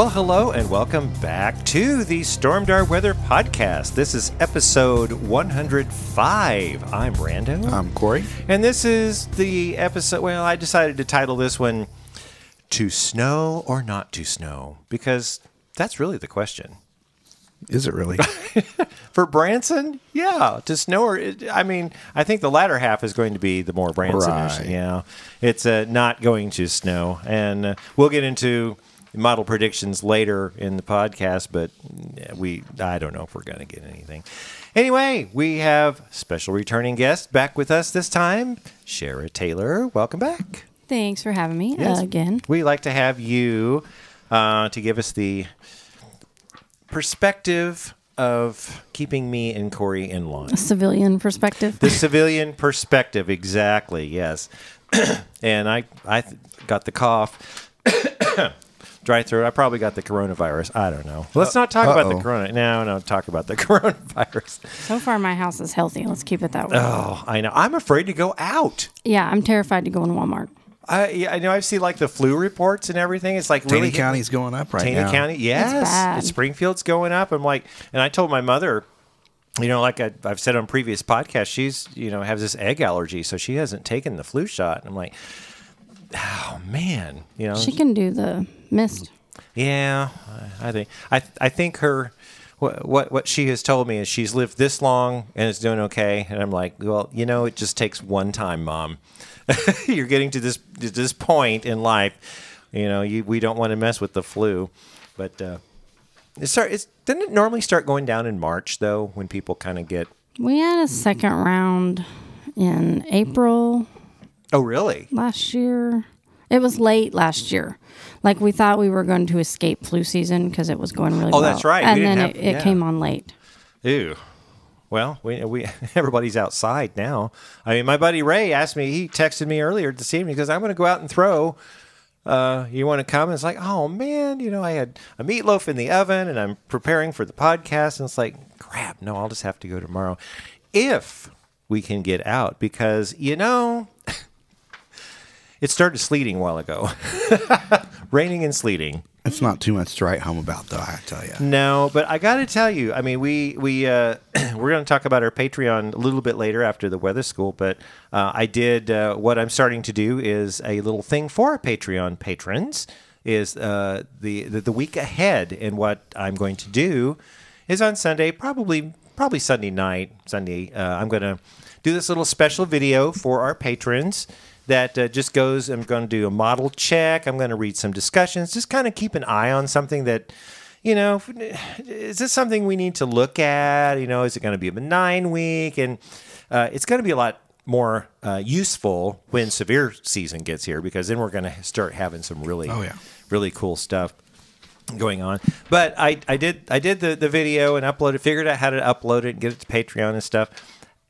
Well, hello and welcome back to the Stormdar Weather Podcast. This is episode 105. I'm Rando. I'm Corey. And this is the episode. Well, I decided to title this one To Snow or Not to Snow because that's really the question. Is it really? For Branson, yeah, to snow or I mean, I think the latter half is going to be the more Bransonish. Right. Yeah, it's uh, not going to snow, and uh, we'll get into model predictions later in the podcast. But we, I don't know if we're going to get anything. Anyway, we have special returning guest back with us this time, Shara Taylor. Welcome back. Thanks for having me Yes. uh, again. We like to have you uh, to give us the perspective of keeping me and Corey in line. Civilian perspective. The civilian perspective, exactly. Yes, and I I th- got the cough, dry throat. I probably got the coronavirus. I don't know. Let's not talk about the uh-oh. corona. No, no, talk about the coronavirus. so far, my house is healthy. Let's keep it that way. Oh, I know. I'm afraid to go out. yeah, I'm terrified to go in Walmart. I yeah, I know. I see like the flu reports and everything. It's like Taney really hitting- County's going up right Taney now. County, yes. bad. Springfield's going up. I'm like, and I told my mother, you know, like I, I've said on previous podcasts, she's, you know, has this egg allergy, so she hasn't taken the flu shot. And I'm like, oh man, you know, She can do the mist. yeah, I think I I think her what what what she has told me is she's lived this long and is doing okay, and I'm like, well, you know, it just takes one time, mom. You're getting to this to this point in life, you know, you we don't want to mess with the flu, but uh, it start it's didn't it normally start going down in March though when people kind of get We had a second round in April oh really last year. It was late last year. Like we thought we were going to escape flu season because it was going really Oh, well. that's right. And then have- it, it yeah. came on late. Ew. Well, we, we everybody's outside now. I mean, my buddy Ray asked me. He texted me earlier this evening because I'm going to go out and throw. Uh, you want to come? And it's like, oh man, you know, I had a meatloaf in the oven, and I'm preparing for the podcast, and it's like, crap. No, I'll just have to go tomorrow, if we can get out, because you know, it started sleeting a while ago, raining and sleeting. It's not too much to write home about, though. I tell you. No, but I got to tell you, I mean, we we uh, we're going to talk about our Patreon a little bit later after the weather school. But uh, I did uh, what I'm starting to do is a little thing for our Patreon patrons is uh, the, the the week ahead, and what I'm going to do is on Sunday, probably probably Sunday night, Sunday. Uh, I'm going to do this little special video for our patrons that uh, just goes. I'm going to do a model check. I'm going to read some discussions. Just kind of keep an eye on something that, you know, is this something we need to look at? You know, is it going to be a benign week? And uh, it's going to be a lot more uh, useful when severe season gets here because then we're going to start having some really, Oh, yeah. really cool stuff going on. But I, I did I did the, the video and uploaded figured out how to upload it and get it to Patreon and stuff.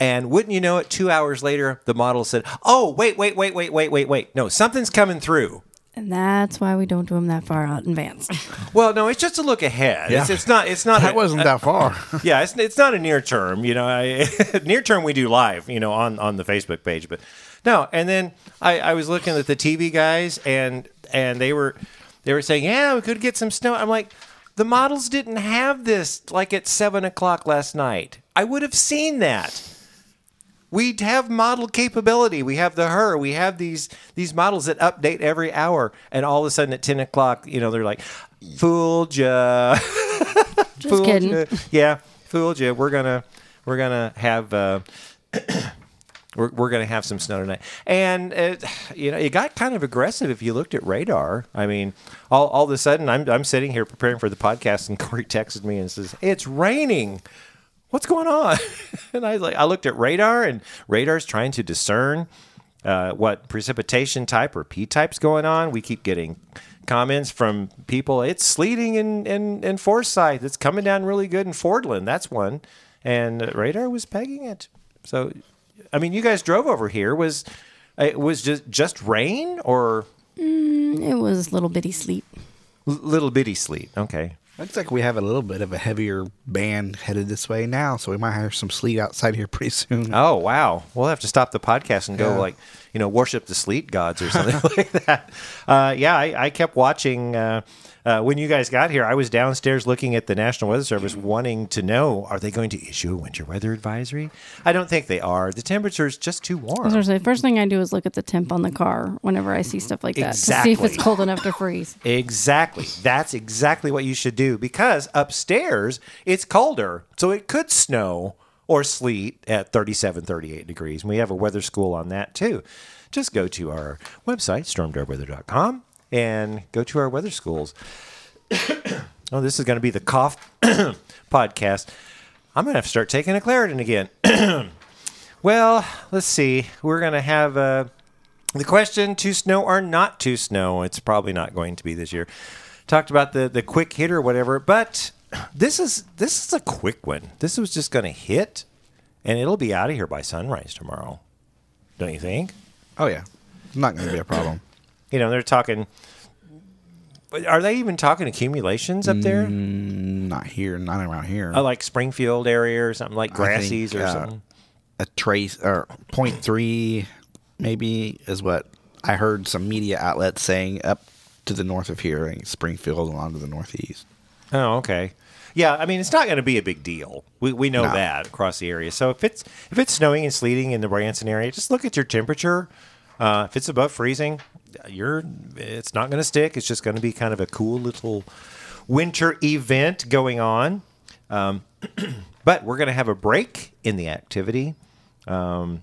And wouldn't you know it, two hours later, the model said, "Oh, wait, wait, wait, wait, wait, wait, wait! No, something's coming through." And that's why we don't do them that far out in advance. Well, no, it's just to look ahead. It's, Yeah. it's not. It's not. That a- wasn't that far. yeah, it's, it's not a near term. You know, I, near term we do live. You know, on on the Facebook page, but no. And then I, I was looking at the TV guys, and and they were they were saying, yeah, we could get some snow. I'm like, the models didn't have this like at seven o'clock last night. I would have seen that. We have model capability. We have the HRRR. We have these these models that update every hour, and all of a sudden at ten o'clock, you know, they're like, "Fooled ya." Just fooled kidding. ya. Yeah, fooled you. We're gonna we're gonna have uh, we're, we're going to have some snow tonight. And it, you know, it got kind of aggressive if you looked at radar. I mean, all, all of a sudden, I'm I'm sitting here preparing for the podcast, and Corey texted me and says, "It's raining." What's going on? and I like, I looked at radar, and radar's trying to discern uh, what precipitation type or P type's going on. We keep getting comments from people. It's sleeting in in, in Forsyth. It's coming down really good in Fordland. That's one, and uh, radar was pegging it. So, I mean, you guys drove over here. Was it was just just rain or It was little bitty sleep. l- little bitty sleet? Okay. Looks like we have a little bit of a heavier band headed this way now, so we might have some sleet outside here pretty soon. Oh wow! We'll have to stop the podcast and go Yeah. like you know worship the sleet gods or something like that. Uh, yeah, I, I kept watching uh, uh, when you guys got here. I was downstairs looking at the National Weather Service, wanting to know are they going to issue a winter weather advisory? I don't think they are. The temperature is just too warm. first thing I do is look at the temp on the car whenever I see stuff like that to see if it's cold enough to freeze. Exactly. That's exactly what you should do because upstairs it's colder. So it could snow or sleet at 37, 38 degrees. And we have a weather school on that too. Just go to our website, stormdarweather.com, and go to our weather schools. oh, this is going to be the cough podcast. I'm going to have to start taking a Claritin again. well, let's see. We're going to have uh, the question to snow or not to snow. It's probably not going to be this year. Talked about the the quick hit or whatever, but this is this is a quick one. This was just going to hit, and it'll be out of here by sunrise tomorrow. Don't you think? Oh yeah, not going to be a problem. You know they're talking. Are they even talking accumulations up there? not here, not around here. Uh, like Springfield area or something like I think, or uh, something. a trace or point three, maybe is what I heard some media outlets saying up to the north of here, like Springfield along to the northeast. Oh, okay. Yeah, I mean it's not going to be a big deal. We we know No. that across the area. So if it's if it's snowing and sleeting in the Branson area, just look at your temperature. Uh, if it's above freezing, you're it's not going to stick. It's just going to be kind of a cool little winter event going on. Um, but we're going to have a break in the activity um,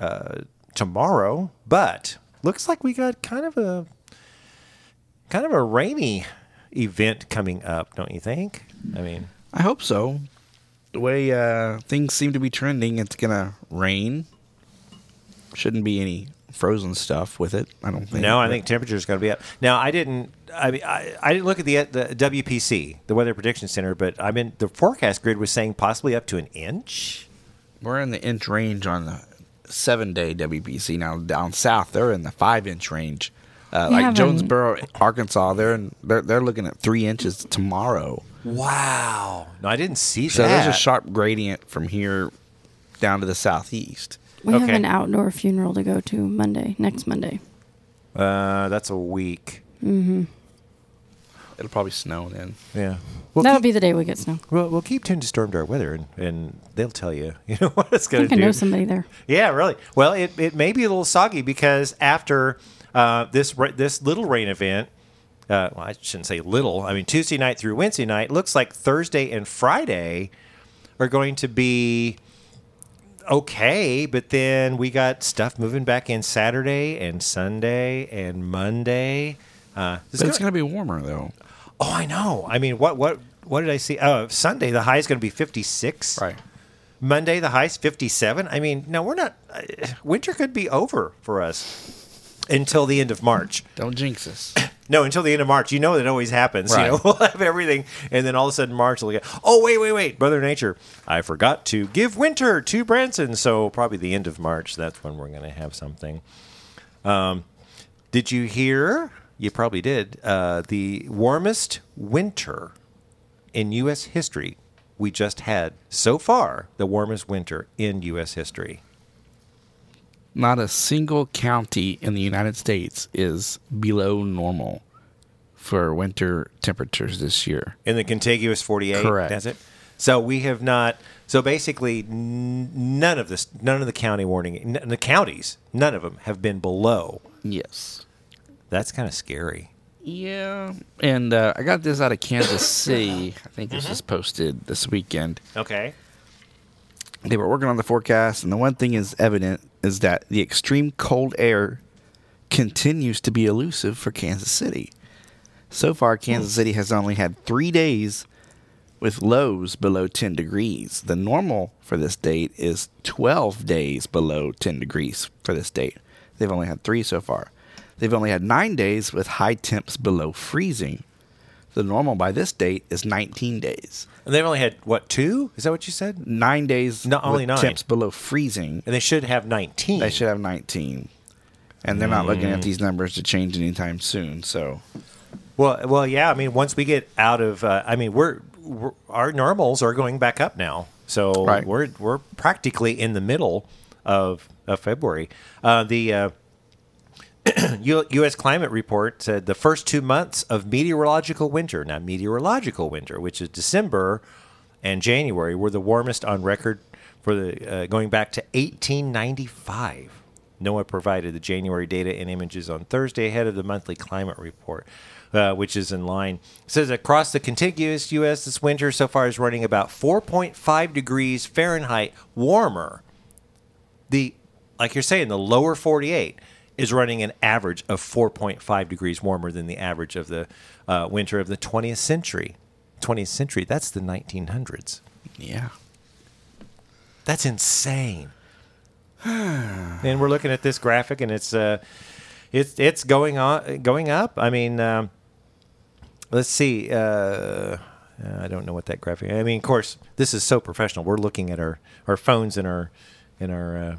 uh, tomorrow. But looks like we got kind of a kind of a rainy event coming up, don't you think? I mean, I hope so. The way uh, things seem to be trending, it's gonna rain. Shouldn't be any frozen stuff with it. I don't think. no, I think temperature is going to be up. Now, I didn't. I mean, I, I didn't look at the the WPC, the Weather Prediction Center, but I mean, the forecast grid was saying possibly up to an inch. we're in the inch range on the seven-day WPC now. Down south, they're in the five-inch range. Uh, like haven't- Jonesboro, Arkansas, they're in, they're they're looking at three inches tomorrow. Wow! No, I didn't see So that. So there's a sharp gradient from here down to the southeast. We have Okay. an outdoor funeral to go to Monday, next Monday. Uh, that's a week. It'll probably snow then. Yeah. We'll That'll keep, be the day we get snow. we'll, we'll keep tuned to Stormdar Weather, and, and they'll tell you, you know, what it's I going think to I know somebody there. Yeah, really. Well, it, it may be a little soggy because after uh, this ra- this little rain event, uh, well, I shouldn't say little. I mean Tuesday night through Wednesday night. Looks like Thursday and Friday are going to be okay, but then we got stuff moving back in Saturday and Sunday and Monday. Uh, it's gonna- be warmer though. oh, I know. I mean, what what what did I see? Oh, Sunday the high is going to be fifty six. Right. Monday, the high is 57. I mean, no, we're not. Uh, winter could be over for us until the end of March. Don't jinx us. No, until the end of March. You know that always happens. You know, we'll have everything, and then all of a sudden March will get. Oh, wait, wait, wait, Brother Nature! I forgot to give winter to Branson, so probably the end of March. That's when we're going to have something. Um, did you hear? You probably did. Uh, the warmest winter in U.S. history. We just had so far the warmest winter in U.S. history. Not a single county in the United States is below normal for winter temperatures this year. in the contiguous 48 Correct. that's it so we have not so basically n- none of this none of the county warning n- the counties none of them have been below Yes. that's kind of scary Yeah. And uh, I got this out of Kansas City. I think this was posted this weekend. okay They were working on the forecast, and the one thing is evident is that the extreme cold air continues to be elusive for Kansas City. So far, Kansas hmm. City has only had three days with lows below 10 degrees. The normal for this date is 12 days below 10 degrees for this date. They've only had three so far. They've only had nine days with high temps below freezing. The normal by this date is 19 days. And they've only had what two? Is that what you said? Nine days No, only nine. temps below freezing. And they should have nineteen. They should have 19. And they're not looking at Mm. these numbers to change anytime soon. So, Well, well, yeah. I mean, once we get out of, uh, I mean, we're, we're our normals are going back up now, so Right. we're we're practically in the middle of of February. Uh, the uh, U.S. Climate Report said the first two months of meteorological winter, now meteorological winter, which is December and January, were the warmest on record for the uh, going back to 1895. NOAA provided the January data and images on Thursday ahead of the monthly climate report, uh, which is in line. It says across the contiguous U.S. this winter so far is running about 4.5 degrees Fahrenheit warmer the like you're saying the lower 48 is running an average of 4.5 degrees warmer than the average of the uh, winter of the 20th century 20th century that's the 1900s yeah. that's insane and we're looking at this graphic and it's uh it's it's going on going up i mean um, let's see uh I don't know what that graphic. I mean, of course, this is so professional. We're looking at our, our phones and our and our uh,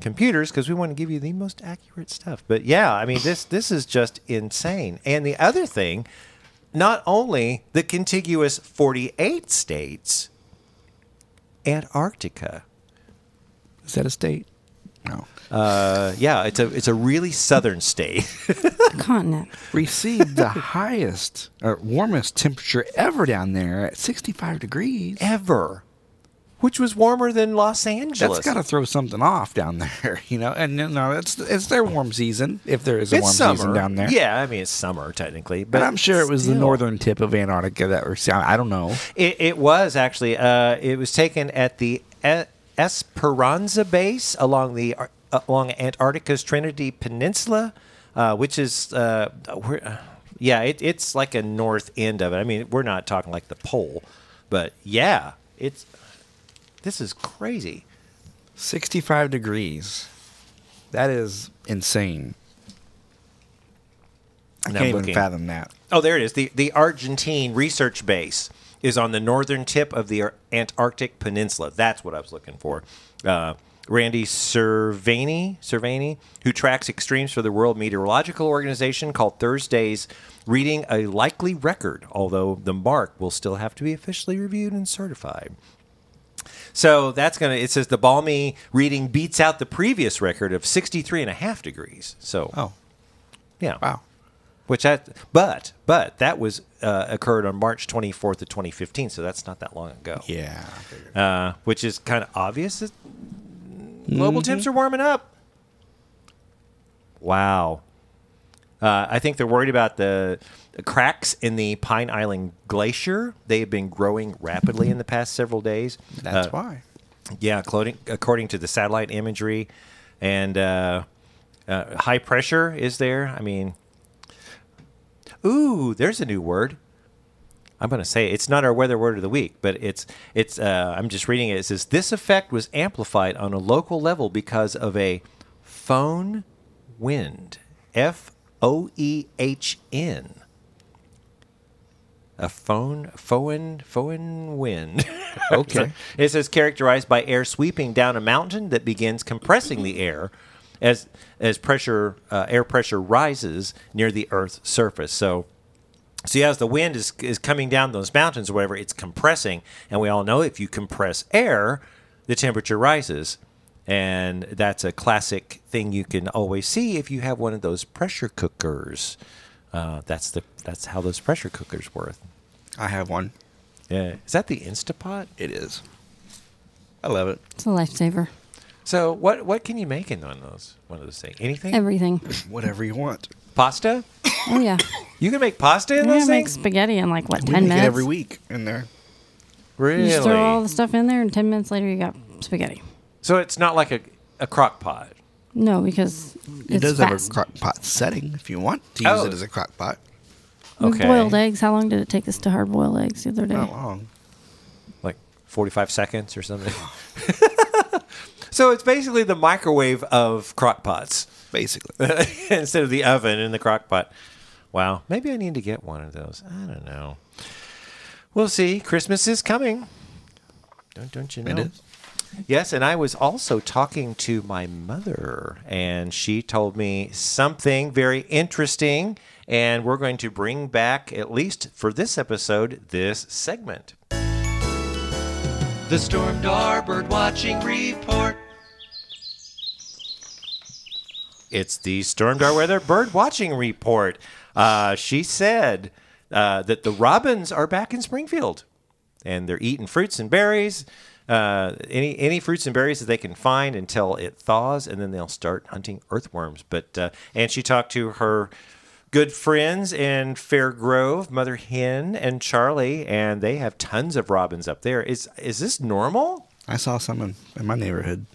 computers because we want to give you the most accurate stuff. But yeah, I mean this this is just insane. And the other thing, not only the contiguous 48 states, Antarctica. Is that a state? No. Uh, yeah, it's a it's a really southern state. Continent. Received the highest or warmest temperature ever down there at 65 degrees. ever, which was warmer than Los Angeles. That's got to throw something off down there, you know. And know, it's it's their warm season if there is a it's warm summer season down there. Yeah, I mean it's summer technically, but but I'm sure it was the northern tip of Antarctica that we're. I don't know. It, it was actually. Uh, it was taken at the Esperanza base along the uh, along Antarctica's Trinity Peninsula, uh, which is uh, where. Uh, yeah, it, it's like a north end of it. I mean, we're not talking like the pole, but yeah, it's. This is crazy. 65 degrees. That is insane. I Now can't even looking. fathom that. Oh, there it is. The the Argentine research base is on the northern tip of the Antarctic Peninsula. That's what I was looking for. Uh, Randy Cerveny, Cerveny, who tracks extremes for the World Meteorological Organization, called Thursday's reading a likely record, although the mark will still have to be officially reviewed and certified. So that's going to, it says the balmy reading beats out the previous record of 63 and a half degrees. So, Oh, yeah. wow. Which that, but but that was uh, occurred on March 24th of 2015, so that's not that long ago. Yeah. Uh, which is kind of obvious. That global temps are warming up. Wow. Uh, I think they're worried about the, cracks in the Pine Island Glacier. They have been growing rapidly in the past several days. That's Uh, why. yeah, according, according to the satellite imagery, and uh, uh, high pressure is there. I mean, ooh, there's a new word. I'm going to say it. it's not our weather word of the week, but it's it's. Uh, I'm just reading it. It says this effect was amplified on a local level because of a phone wind. F O E H N. A phone, phone, phone wind. Okay. It says characterized by air sweeping down a mountain that begins compressing the air as as pressure uh, air pressure rises near the Earth's surface. So. See, as the wind is, is coming down those mountains or whatever, it's compressing. And we all know if you compress air, the temperature rises. And that's a classic thing you can always see if you have one of those pressure cookers. Uh, that's the that's how those pressure cookers work. I have one. Yeah. Is that the Instapot? It is. I love it. It's a lifesaver. So what what can you make in one of those one of those things? Anything? Everything. Whatever you want. pasta? Oh yeah. You can make pasta in You're those gonna make spaghetti in like what We ten make minutes. it every week in there. Really? You just throw all the stuff in there, and ten minutes later you got spaghetti. So it's not like a a crock pot. No, because It does fast. have a crock pot setting if you want to use Oh. it as a crock pot. We Okay. boiled eggs. How long did it take us to hard boil eggs the other day? Not long. like 45 seconds or something. so it's basically the microwave of crock pots Basically. instead of the oven in the crock pot. Wow. Maybe I need to get one of those. I don't know. We'll see. Christmas is coming. Don't, don't you know? It is. Yes, and I was also talking to my mother, and she told me something very interesting. And we're going to bring back, at least for this episode, this segment. The Storm Stormdar Bird Watching Report. It's the Storm Stormdar Weather Bird Watching Report. Uh, she said uh, that the robins are back in Springfield, and they're eating fruits and berries, uh, any any fruits and berries that they can find until it thaws, and then they'll start hunting earthworms. But uh, and she talked to her good friends in Fair Grove, Mother Hen and Charlie, and they have tons of robins up there. Is is this normal? I saw some in, in my neighborhood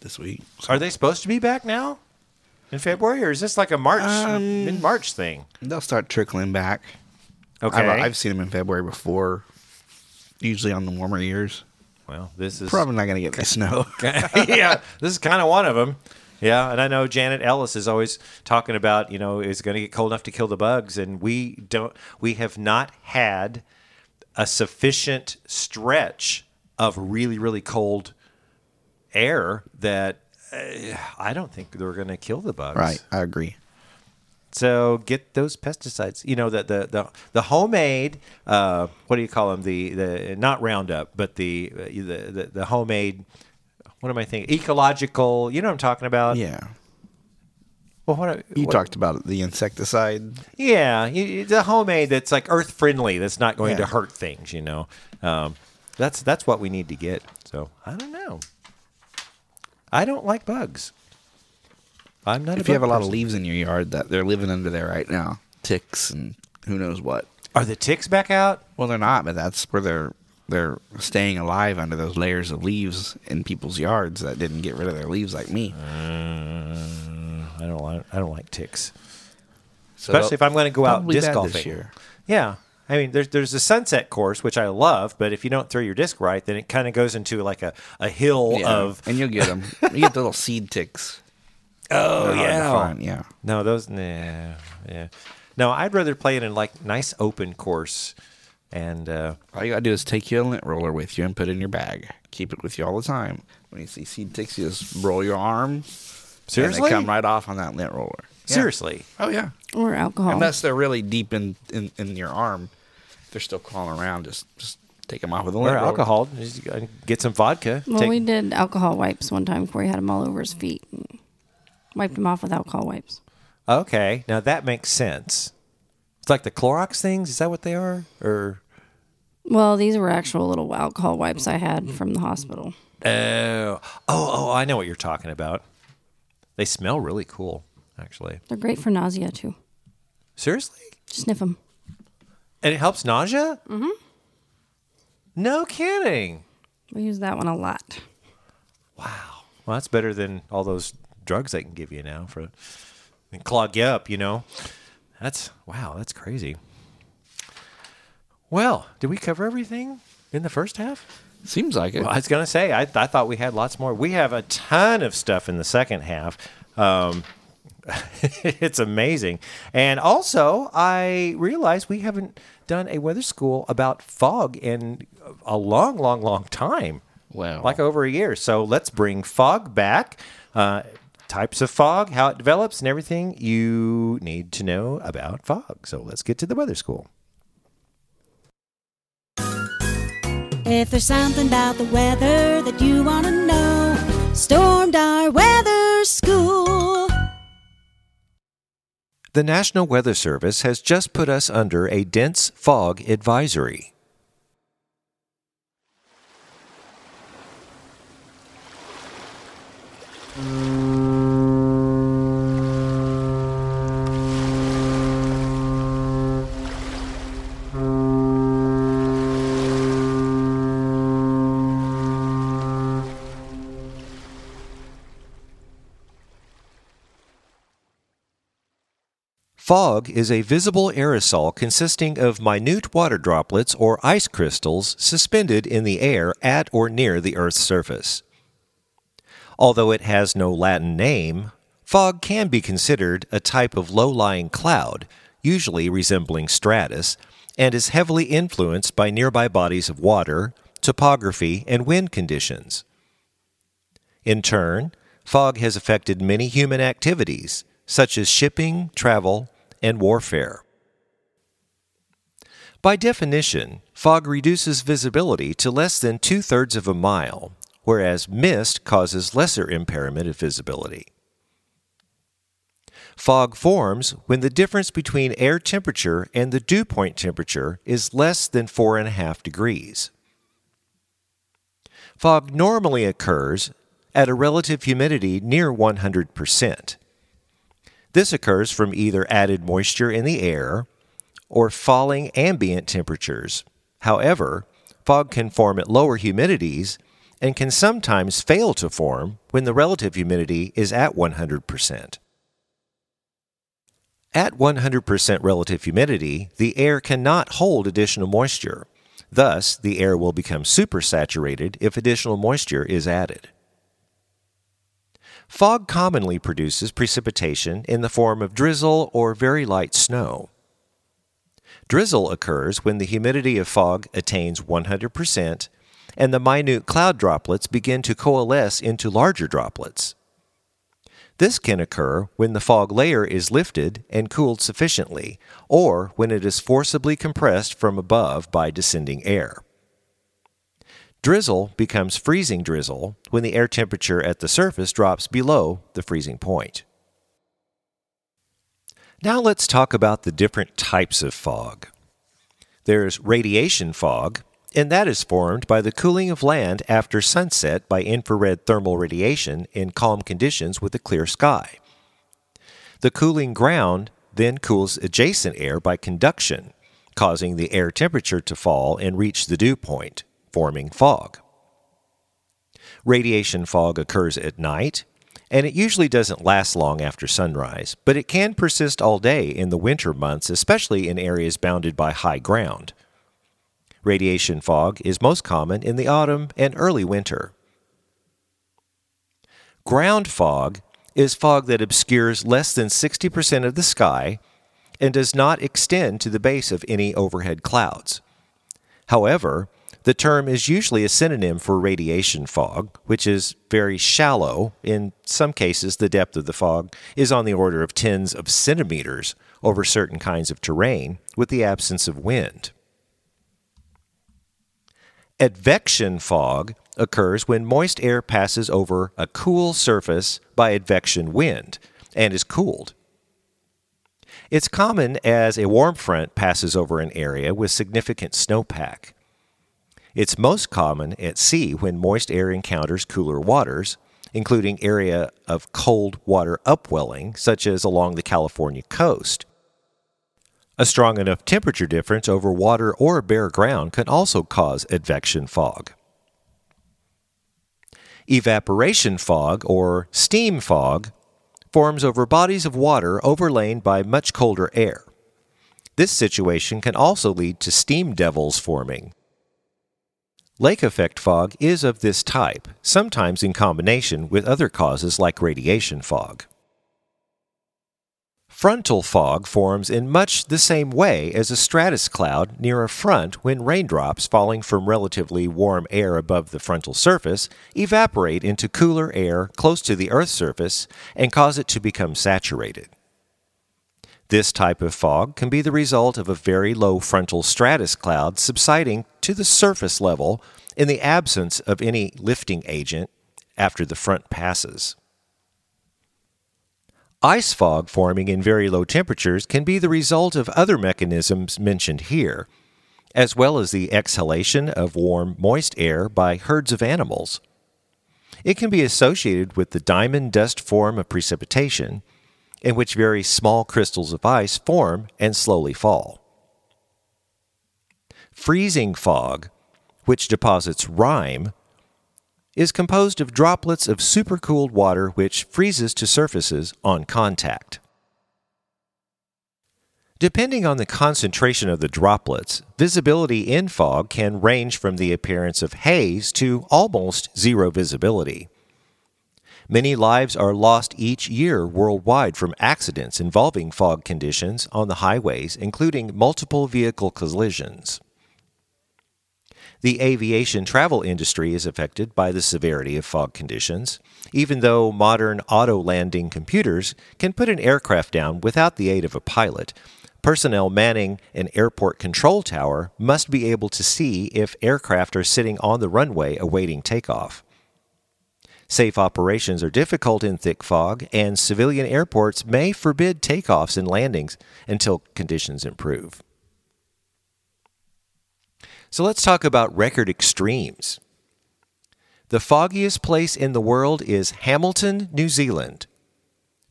this week. Are they supposed to be back now in February, or is this like a March Um, mid March thing? They'll start trickling back. Okay. I've, I've seen them in February before, usually on the warmer years. Well, this is Probably not going to get the snow. yeah, this is kind of one of them. Yeah, and I know Janet Ellis is always talking about you know it's going to get cold enough to kill the bugs, and we don't. We have not had a sufficient stretch of really really cold air that uh, I don't think they're going to kill the bugs. right. I agree. So get those pesticides. You know the the the, the homemade. Uh, what do you call them? The the not Roundup, but the uh, the the, the homemade. What am I thinking? Ecological. You know what I'm talking about? Yeah. Well, what, You what- talked about the insecticide. Yeah, the homemade that's like earth friendly. That's not going to hurt things. You know. Um, that's that's what we need to get. So I don't know. I don't like bugs. I'm not. If a you have a bug lot of leaves in your yard that they're living under there right now, ticks and who knows what. are the ticks back out? Well, they're not, but that's where they're they're staying alive under those layers of leaves in people's yards that didn't get rid of their leaves like me. Uh, I don't like. I don't like ticks. So especially if I'm going to go out disc bad golfing. this year. Yeah, I mean, there's there's a sunset course which I love, but if you don't throw your disc right, then it kind of goes into like a, a hill Yeah, of and you'll get them. you get the little seed ticks. Oh They're hard to yeah, find, yeah. no those nah, yeah. No, I'd rather play it in like nice open course, and uh, All you gotta do is take your lint roller with you and put it in your bag. Keep it with you all the time. When you see seed ticks, you just roll your arm. seriously, And they come right off on that lint roller. Yeah. seriously. Oh yeah. Or alcohol. Unless they're really deep in, in, in your arm, if they're still crawling around. Just just take them off with a lint Or roller. alcohol. Just get some vodka. well, Take- we did alcohol wipes one time before he had them all over his feet. And wiped them off with alcohol wipes. okay, now that makes sense. It's like the Clorox things. Is that what they are? Or Well, these were actual little alcohol wipes I had from the hospital. Oh, oh, oh! I know what you're talking about. They smell really cool, actually. They're great for nausea too. Seriously, Sniff them. and it helps nausea. Mm-hmm. No kidding. We use that one a lot. Wow. Well, that's better than all those drugs they can give you now for and clog you up. You know, that's wow. That's crazy. Well, did we cover everything in the first half? Seems like it. Well, I was going to say, I, I thought we had lots more. We have a ton of stuff in the second half. Um, it's amazing. And also, I realized we haven't done a weather school about fog in a long, long, long time. Wow. like over a year. So let's bring fog back. Uh, types of fog, how it develops, and everything you need to know about fog. So let's get to the weather school. If there's something about the weather that you want to know, Stormdar weather school. The National Weather Service has just put us under a dense fog advisory. Mm. Fog is a visible aerosol consisting of minute water droplets or ice crystals suspended in the air at or near the Earth's surface. Although it has no Latin name, fog can be considered a type of low lying cloud, usually resembling stratus, and is heavily influenced by nearby bodies of water, topography, and wind conditions. In turn, fog has affected many human activities, such as shipping, travel, and warfare. By definition, fog reduces visibility to less than two thirds of a mile, whereas mist causes lesser impairment of visibility. Fog forms when the difference between air temperature and the dew point temperature is less than 4.5 degrees. Fog normally occurs at a relative humidity near 100%. This occurs from either added moisture in the air or falling ambient temperatures. However, fog can form at lower humidities and can sometimes fail to form when the relative humidity is at 100%. At 100% relative humidity, the air cannot hold additional moisture. Thus, the air will become supersaturated if additional moisture is added. Fog commonly produces precipitation in the form of drizzle or very light snow. Drizzle occurs when the humidity of fog attains 100% and the minute cloud droplets begin to coalesce into larger droplets. This can occur when the fog layer is lifted and cooled sufficiently, or when it is forcibly compressed from above by descending air. Drizzle becomes freezing drizzle when the air temperature at the surface drops below the freezing point. Now let's talk about the different types of fog. There's radiation fog, and that is formed by the cooling of land after sunset by infrared thermal radiation in calm conditions with a clear sky. The cooling ground then cools adjacent air by conduction, causing the air temperature to fall and reach the dew point, forming fog. Radiation fog occurs at night, and it usually doesn't last long after sunrise, but it can persist all day in the winter months, especially in areas bounded by high ground. Radiation fog is most common in the autumn and early winter. Ground fog is fog that obscures less than 60% of the sky and does not extend to the base of any overhead clouds. However, the term is usually a synonym for radiation fog, which is very shallow. In some cases, the depth of the fog is on the order of tens of centimeters over certain kinds of terrain with the absence of wind. Advection fog occurs when moist air passes over a cool surface by advection wind and is cooled. It's common as a warm front passes over an area with significant snowpack. It's most common at sea when moist air encounters cooler waters, including area of cold water upwelling, such as along the California coast. A strong enough temperature difference over water or bare ground can also cause advection fog. Evaporation fog, or steam fog, forms over bodies of water overlain by much colder air. This situation can also lead to steam devils forming. Lake effect fog is of this type, sometimes in combination with other causes like radiation fog. Frontal fog forms in much the same way as a stratus cloud near a front when raindrops falling from relatively warm air above the frontal surface evaporate into cooler air close to the Earth's surface and cause it to become saturated. This type of fog can be the result of a very low frontal stratus cloud subsiding to the surface level in the absence of any lifting agent after the front passes. Ice fog forming in very low temperatures can be the result of other mechanisms mentioned here, as well as the exhalation of warm, moist air by herds of animals. It can be associated with the diamond dust form of precipitation, in which very small crystals of ice form and slowly fall. Freezing fog, which deposits rime, is composed of droplets of supercooled water which freezes to surfaces on contact. Depending on the concentration of the droplets, visibility in fog can range from the appearance of haze to almost zero visibility. Many lives are lost each year worldwide from accidents involving fog conditions on the highways, including multiple vehicle collisions. The aviation travel industry is affected by the severity of fog conditions, even though modern auto landing computers can put an aircraft down without the aid of a pilot. Personnel manning an airport control tower must be able to see if aircraft are sitting on the runway awaiting takeoff. Safe operations are difficult in thick fog, and civilian airports may forbid takeoffs and landings until conditions improve. So let's talk about record extremes. The foggiest place in the world is Hamilton, New Zealand,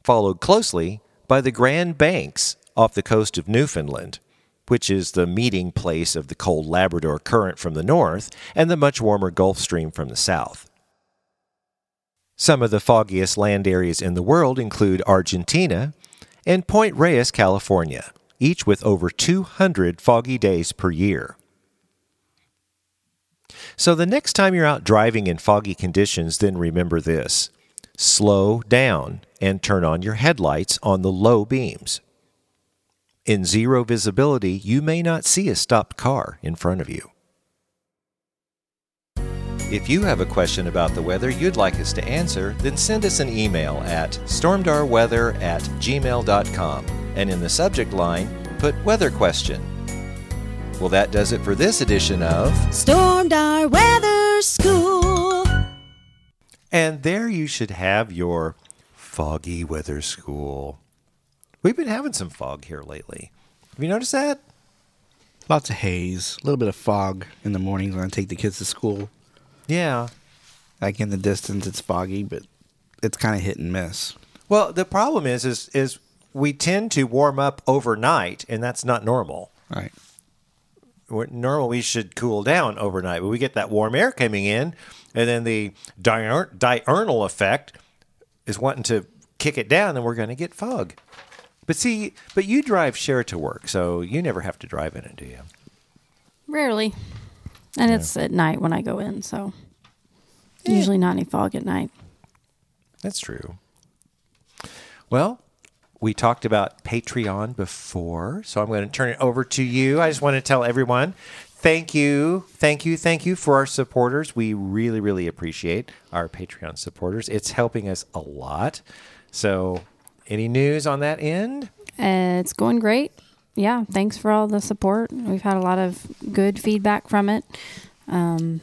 followed closely by the Grand Banks off the coast of Newfoundland, which is the meeting place of the cold Labrador Current from the north and the much warmer Gulf Stream from the south. Some of the foggiest land areas in the world include Argentia and Point Reyes, California, each with over 200 foggy days per year. So the next time you're out driving in foggy conditions, then remember this slow down and turn on your headlights on the low beams. In zero visibility, you may not see a stopped car in front of you. If you have a question about the weather you'd like us to answer, then send us an email at stormdarweather at gmail.com and in the subject line, put weather question. Well, that does it for this edition of. Stormdar weather school. And there you should have your foggy weather school. We've been having some fog here lately. Have you noticed that? Lots of haze, a little bit of fog in the mornings when I take the kids to school. Yeah. Like in the distance, it's foggy, but it's kind of hit and miss. Well, the problem is, is, is we tend to warm up overnight, and that's not normal. Right. We're, normal, we should cool down overnight, but we get that warm air coming in, and then the diur- diurnal effect is wanting to kick it down, and we're going to get fog. But see, but you drive share to work, so you never have to drive in it, do you? Rarely. And it's at night when I go in, so usually not any fog at night. That's true. Well, we talked about Patreon before, so I'm going to turn it over to you. I just want to tell everyone thank you, thank you, thank you for our supporters. We really, really appreciate our Patreon supporters. It's helping us a lot. So, any news on that end? Uh, it's going great. Yeah, thanks for all the support. We've had a lot of good feedback from it. Um,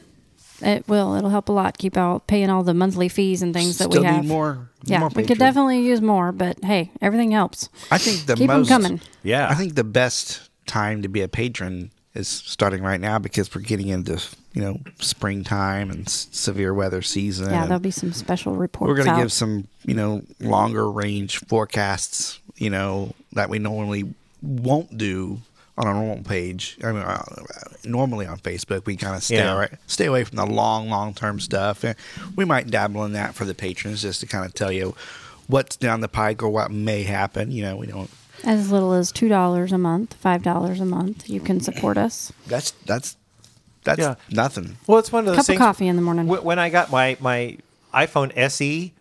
it will. It'll help a lot. Keep out paying all the monthly fees and things that Still we have. more. yeah, more we could definitely use more, but hey, everything helps. I think the Keep them most. coming. Yeah. I think the best time to be a patron is starting right now because we're getting into you know springtime and s- severe weather season. Yeah, there'll be some special reports. we're going to give some you know longer range forecasts. You know that we normally won't do on a normal page. I mean, uh, normally on Facebook we kind of stay Yeah. away, stay away from the long long term stuff. And we might dabble in that for the patrons just to kind of tell you what's down the pike or what may happen. You know, we don't. as little as two dollars a month, five dollars a month. You can support us. That's that's that's Yeah. nothing. Well, it's one of those Cup of things. coffee in the morning. When I got my my iPhone SE,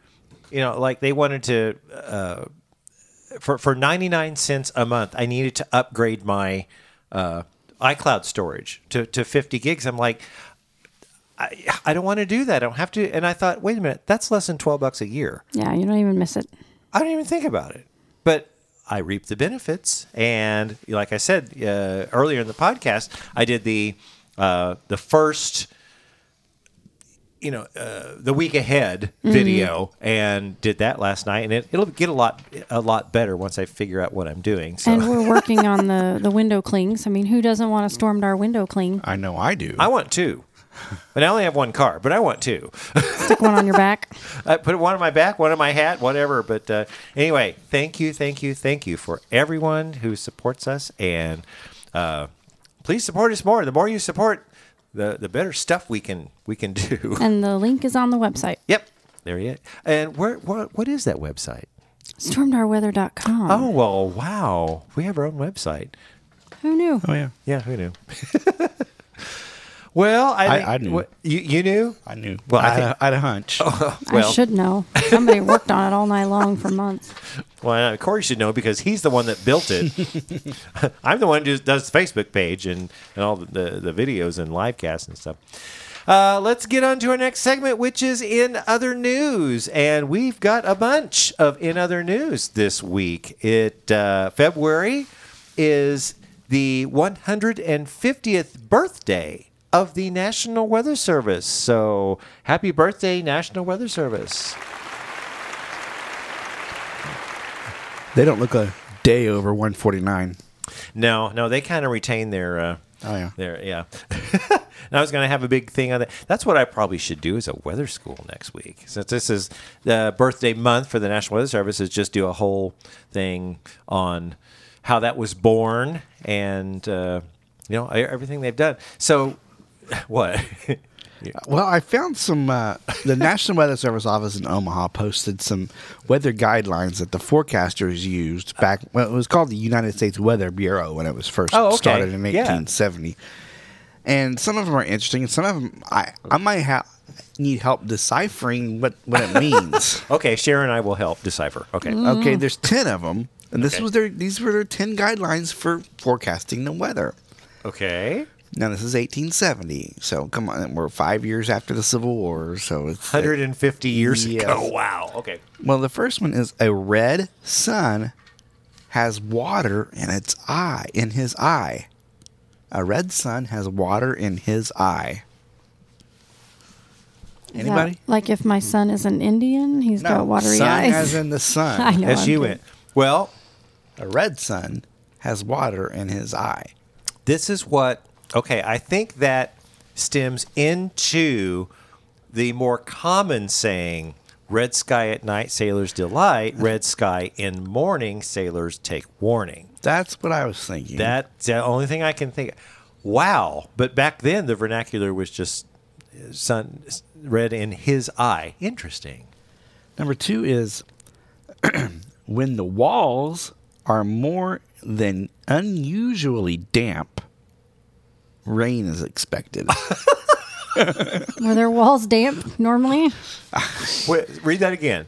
you know, like they wanted to uh, for for ninety nine cents a month, I needed to upgrade my uh, iCloud storage to to fifty gigs. I'm like. I, I don't want to do that. I don't have to. And I thought, wait a minute, that's less than 12 bucks a year. Yeah, you don't even miss it. I don't even think about it. But I reap the benefits, and like I said uh, earlier in the podcast, I did the uh, the first, you know, uh, the week ahead Mm-hmm. video, and did that last night, and it, it'll get a lot a lot better once I figure out what I'm doing. So And we're working on the the window clings. I mean, who doesn't want a Stormdar window cling? I know I do. I want two. But I only have one car, but I want two. Stick one on your back. I put one on my back, one on my hat, whatever. But uh, anyway, thank you, thank you, thank you for everyone who supports us, and uh, please support us more. The more you support, the the better stuff we can we can do. And the link is on the website. yep, there you. And where what what is that website? Stormdarweather.com. Oh well, wow. We have our own website. Who knew? Oh yeah, Yeah, who knew? well, I, I- I knew. what- you you knew? I knew. Well, Well, I I, had, a- I had a hunch. I well- should know. Somebody worked on it all night long for months. Well, uh, Corey should know because he's the one that built it. I'm the one who does the Facebook page and, and all the, the, the videos and live casts and stuff. Uh, let's get on to our next segment, which is in other news, and we've got a bunch of in other news this week. It uh, February is the 150th birthday of the National Weather Service. So, happy birthday, National Weather Service! They don't look a day over 149. No, no, they kind of retain their. Uh, Oh, yeah. Their yeah. and I was going to have a big thing on that. That's what I probably should do as a weather school next week. Since this is the birthday month for the National Weather Service, is just do a whole thing on how that was born and uh, you know everything they've done. So, what? Well, I found some. Uh, the National Weather Service office in Omaha posted some weather guidelines that the forecasters used back. Well, it was called the United States Weather Bureau when it was first Oh, okay. started in Yeah. 1870. And some of them are interesting, and some of them I I might have need help deciphering what what it means. okay, Sharon and I will help decipher. Okay. okay, there's ten of them, and this Okay. was their these were their ten guidelines for forecasting the weather. Okay. Now this is 1870, so come on, we're five years after the Civil War, so it's 150 years Yes. ago. Wow. Okay. Well, the first one is a red sun has water in its eye, in his eye. A red sun has water in his eye. Is that Anybody? like if my son is an Indian, he's got watery eyes. sun eyes. as in the sun. I know. As I'm you kidding. went. Well, A red sun has water in his eye. this is what okay i think that stems into the more common saying red sky at night sailors delight. Red sky in morning sailors take warning. That's what I was thinking. that's the only thing i can think wow. But back then the vernacular was just uh, sun red in his eye. Interesting. Number two is when the walls are more than unusually damp, rain is expected. Were their walls damp normally? Wait, read that again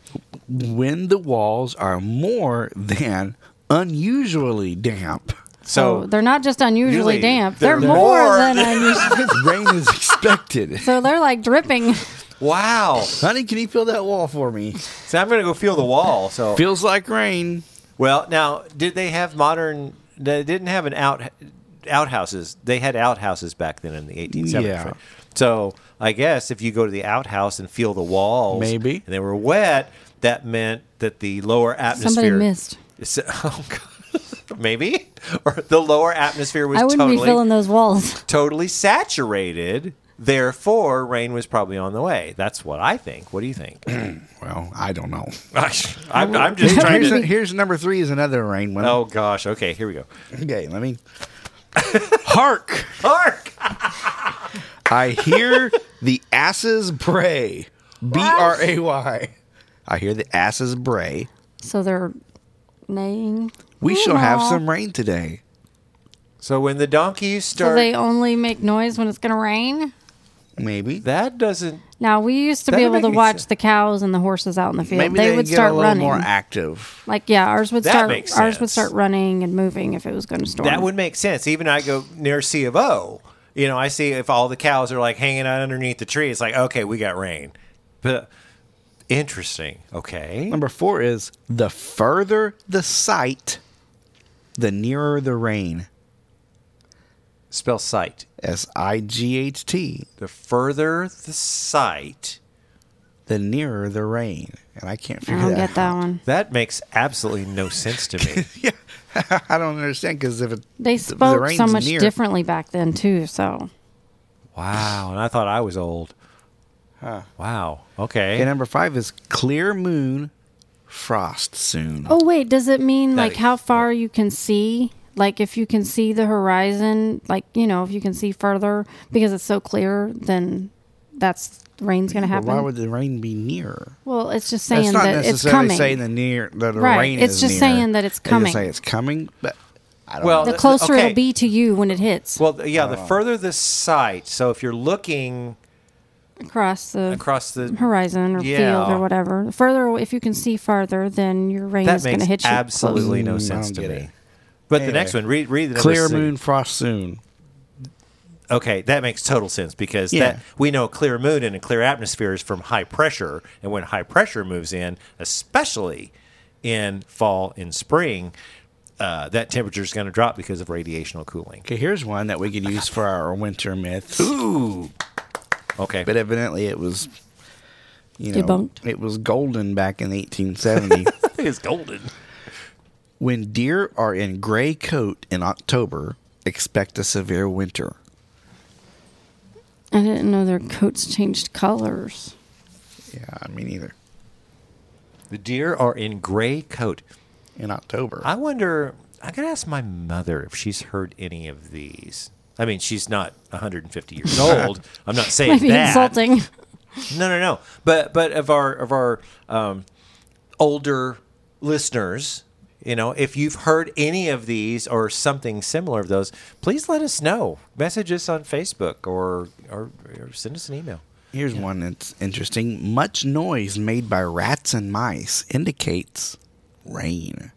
when the walls are more than unusually damp, so Oh, they're not just unusually Usually damp; they're they're, more, more than than- unusually. rain is expected. so they're like dripping. wow Honey, can you feel that wall for me? so i'm gonna go feel the wall so Feels like rain. Well, now, did they have modern? They didn't have an out outhouses. They had outhouses back then in the 1870s. Yeah. right? So I guess if you go to the outhouse and feel the walls, Maybe. and they were wet, that meant that the lower atmosphere. Somebody missed. Is- Oh, God. Maybe, or the lower atmosphere was I wouldn't totally be filling those walls. totally saturated. Therefore, rain was probably on the way. That's what I think. What do you think? Well, I don't know. I'm, I'm just trying Here's, to. here's number three is another rain one. Oh gosh. Okay, here we go. Okay, let me. Hark! Hark! I hear the asses bray. B R A Y. I hear the asses bray. So they're neighing. We shall have Aw. some rain today. So when the donkeys So start, they only make noise when it's going to rain. Maybe. that doesn't. Now we used to be That'd able to make watch sense. the cows and the horses out in the field. Maybe they, they, would get start a little running. more active. like yeah, ours would That start. makes Ours would sense. start running and moving if it was going to storm. That would make sense. Even I go near C of O. You know, I see if all the cows are like hanging out underneath the tree. It's like okay, we got rain. But interesting. Okay. Number four is the further the sight, the nearer the rain. Spell sight. S I G H T. The further the sight, The nearer the rain. And I can't I figure don't that get that one. that makes absolutely no sense to me. yeah, I don't understand because if it They the spoke so much near- differently back then too. So wow. And I thought I was old. Huh. Wow. Okay. Okay, number five is clear moon, frost soon. Oh wait, does it mean That- like how far you can see? Like if you can see the horizon, like you know, if you can see further because it's so clear, then that's rain's going to But happen. why would the rain be near? well, it's just saying That's not that it's coming. saying the near that the Right, rain it's is just near. saying that it's They just coming. say it's coming, but I don't Well, know. the closer okay. it'll be to you when it hits Well, yeah, the further the sight. So if you're looking across the across the horizon or Yeah. field or whatever. Further, if you can see farther, then your rain that is going to makes hit you. absolutely no Mm, sense to me. it. But the next one, read read the Clear six. moon, frost soon. Okay, that makes total sense because Yeah. that we know clear moon and a clear atmosphere is from high pressure, and when high pressure moves in, especially in fall and spring, uh, that temperature is going to drop because of radiational cooling. Okay, here's one that we could use for our winter myths. Ooh. Okay. But evidently it was, you know, Debunked. it was golden back in 1870. it's golden. When deer are in gray coat in October, expect a severe winter. I didn't know their coats changed colors. Yeah, me neither. The deer are in gray coat. In October. I wonder. I could ask my mother if she's heard any of these. I mean, she's not 150 years old. I'm not saying Might be that. insulting. No, no, no. But but of our of our um, older listeners, you know, if you've heard any of these or something similar of those, please let us know. Message us on Facebook or or, or send us an email. Here's one that's interesting. Much noise made by rats and mice indicates rain.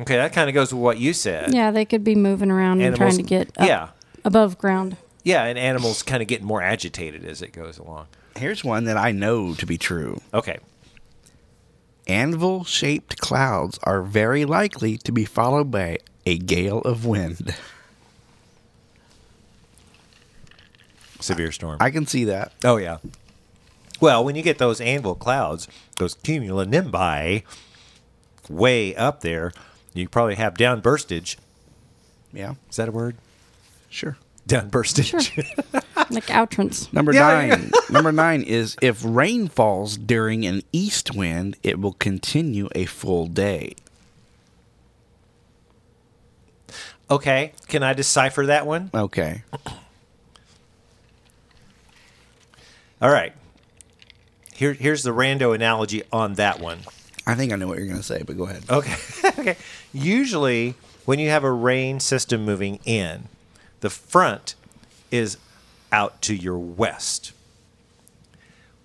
Okay, that kind of goes with what you said. Yeah, they could be moving around and trying to get up yeah. above ground. Yeah, and animals kind of get more agitated as it goes along. Here's one that I know to be true. Okay. Anvil shaped clouds are very likely to be followed by a gale of wind. Severe storm. I can see that. Oh yeah. Well, when you get those anvil clouds, those cumulonimbus, way up there, you probably have downburstage. Yeah, Is that a word? sure. Downburstage. Like outrance. Number Yeah, nine. number nine is if rain falls during an east wind, it will continue a full day. okay. Can I decipher that one? Okay. All right. Here, here's the rando analogy on that one. I think I know what you're going to say, but go ahead. Okay. okay. Usually, when you have a rain system moving in, the front is out to your west.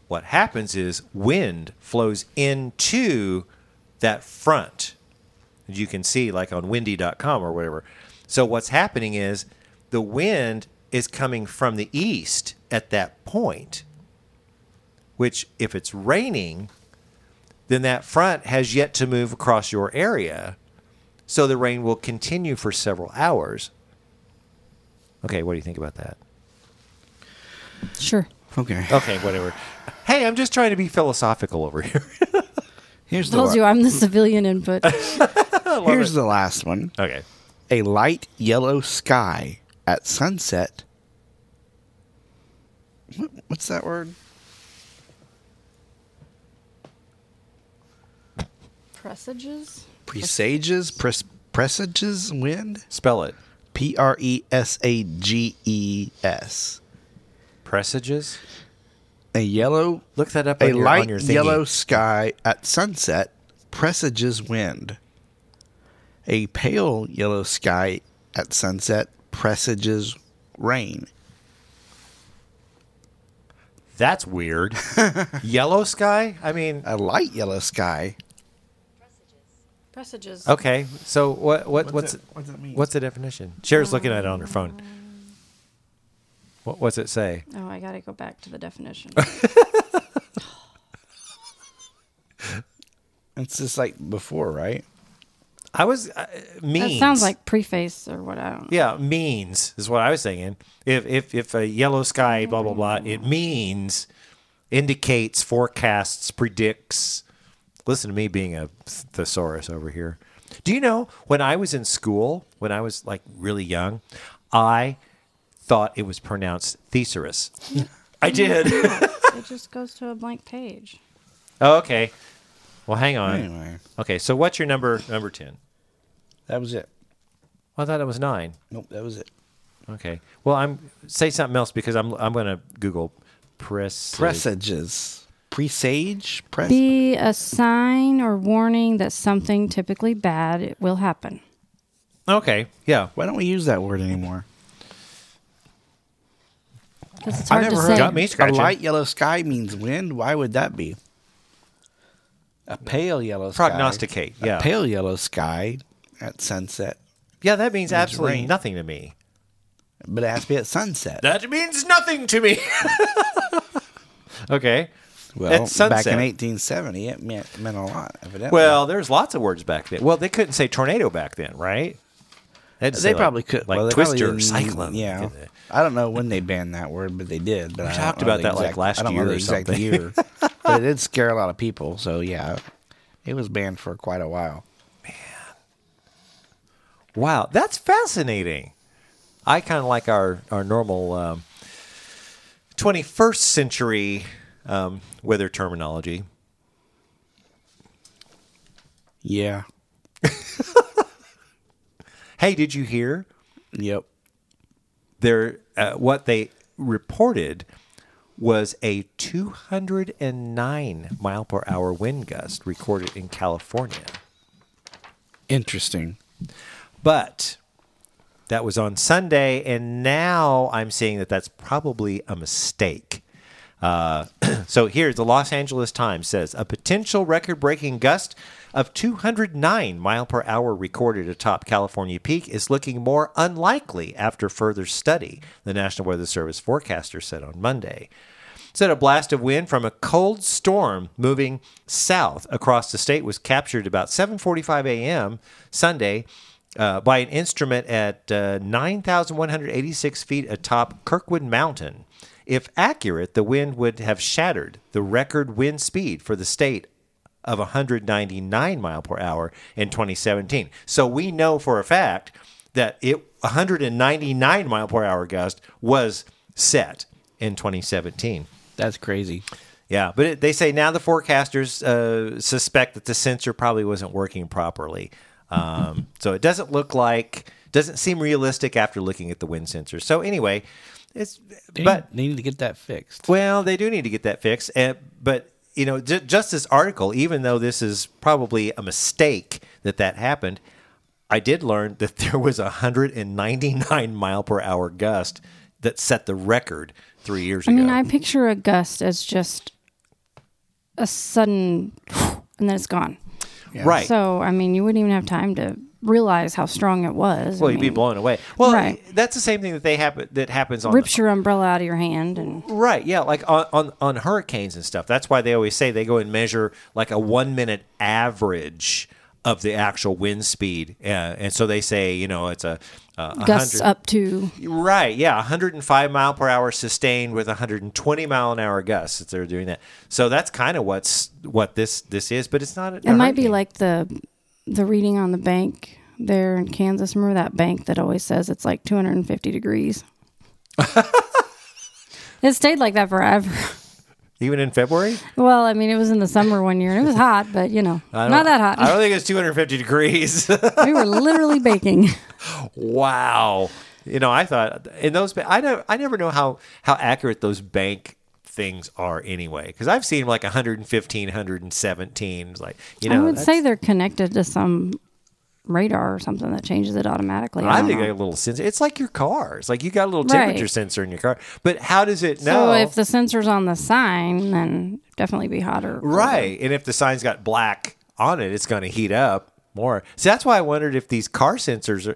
What happens is wind flows into that front. You can see, like on windy.com or whatever. So, what's happening is the wind is coming from the east at that point, which, if it's raining, then that front has yet to move across your area. So the rain will continue for several hours. Okay, what do you think about that? Sure. Okay. Okay, whatever. Hey, I'm just trying to be philosophical over here. Here's the, Told la- you I'm the civilian input. here's the last one. okay. A light yellow sky at sunset. What, what's that word? Presages? Presages? Pres- presages wind? Spell it. P R E S A G E S. Presages? A yellow, Look that up a your, light on your yellow sky at sunset presages wind. A pale yellow sky at sunset presages rain. That's weird. Yellow sky? I mean, A light yellow sky. Presages. okay. So what what what's it- what's it mean? What's the definition? Cher's looking at it on her phone. What, what's it say? Oh, I got to go back to the definition. It's just like before, right? I was uh, means. that sounds like preface or what I don't know. Yeah, means is what I was saying. If if if a yellow sky, blah blah blah, it means, indicates, forecasts, predicts. Listen to me being a thesaurus over here. Do you know when I was in school, when I was like really young, I thought it was pronounced thesaurus. I did. It just goes to a blank page. oh, okay. Well, hang on. Anyway, Okay, so what's your number? Number ten. that was it. Well, I thought it was nine. Nope, that was it. Okay. Well, I'm say something else because I'm I'm going to Google Press. Presages. Presage? Pres- Be a sign or warning that something typically bad will happen. Okay. Yeah. Why don't we use that word anymore? 'Cause it's I hard to never say. heard Got me A scratching. light yellow sky means wind. Why would that be? A pale yellow sky. Prognosticate. Yeah. A pale yellow sky at sunset, yeah. That means absolutely rain. nothing to me. but it has to be at sunset. That means nothing to me. okay. well, at back sunset. in 1870, it meant, meant a lot, evidently. Well, there's lots of words back then. Well, they couldn't say tornado back then, right? They'd they say, like- probably could. Like well, they probably twister, didn't- cyclone. Yeah. I don't know when they banned that word, but they did. But We I talked about the that, like, last I don't year know the or exact something. year. but it did scare a lot of people. So yeah, it was banned for quite a while. Man, wow, that's fascinating. I kind of like our our normal um, 21st century um, weather terminology. Yeah. Hey, did you hear Yep. there? Uh, what they reported was a 209 mile per hour wind gust recorded in California. Interesting. But that was on Sunday, and now I'm seeing that that's probably a mistake. Uh, so here, the Los Angeles Times says a potential record-breaking gust of 209 mile per hour recorded atop California peak is looking more unlikely after further study. The National Weather Service forecaster said on Monday said a blast of wind from a cold storm moving south across the state was captured about 7:45 a.m. Sunday uh, by an instrument at uh, 9,186 feet atop Kirkwood Mountain. If accurate, the wind would have shattered the record wind speed for the state of 199 mile per hour in 2017. So we know for a fact that it 199 mile per hour gust was set in 2017. That's crazy. Yeah, but it, they say now the forecasters uh, suspect that the sensor probably wasn't working properly. Um, so it doesn't look like, doesn't seem realistic after looking at the wind sensor. So anyway, it's They, but need, they need to get that fixed. well, they do need to get that fixed. Uh, but you know, j- just this article, even though this is probably a mistake that that happened, I did learn that there was a 199 mile per hour gust that set the record three years I ago. I mean, I picture a gust as just a sudden, and then it's gone. Right. So, I mean, you wouldn't even have time to realize how strong it was. Well, I you'd be blown away. Well, Right. that's the same thing that they happen that happens on rips your umbrella out of your hand, and right. Yeah, like on, on on hurricanes and stuff. That's why they always say they go and measure like a one minute average of the actual wind speed, uh, and so they say you know it's a, a gusts up to Right, yeah, 105 mile per hour sustained with 120 mile an hour gusts. That they're doing that, so that's kind of what's what this this is, but it's not. It might be like the the reading on the bank there in Kansas. Remember that bank that always says it's like 250 degrees? it stayed like that forever. even in February. Well, I mean, it was in the summer one year and it was hot, but you know, not that hot. I don't think it's 250 degrees. we were literally baking. Wow. You know, I thought in those I never I never know how how accurate those bank things are anyway because I've seen like 115 117 It's like you know I would say they're connected to some radar or something that changes it automatically. I, I think know. a little sensor. It's like your car. It's like you got a little temperature Right. sensor in your car. But how does it know? So if the sensor's on the sign, then definitely be hotter. colder. right, and if the sign's got black on it, it's going to heat up more. So that's why I wondered if these car sensors are.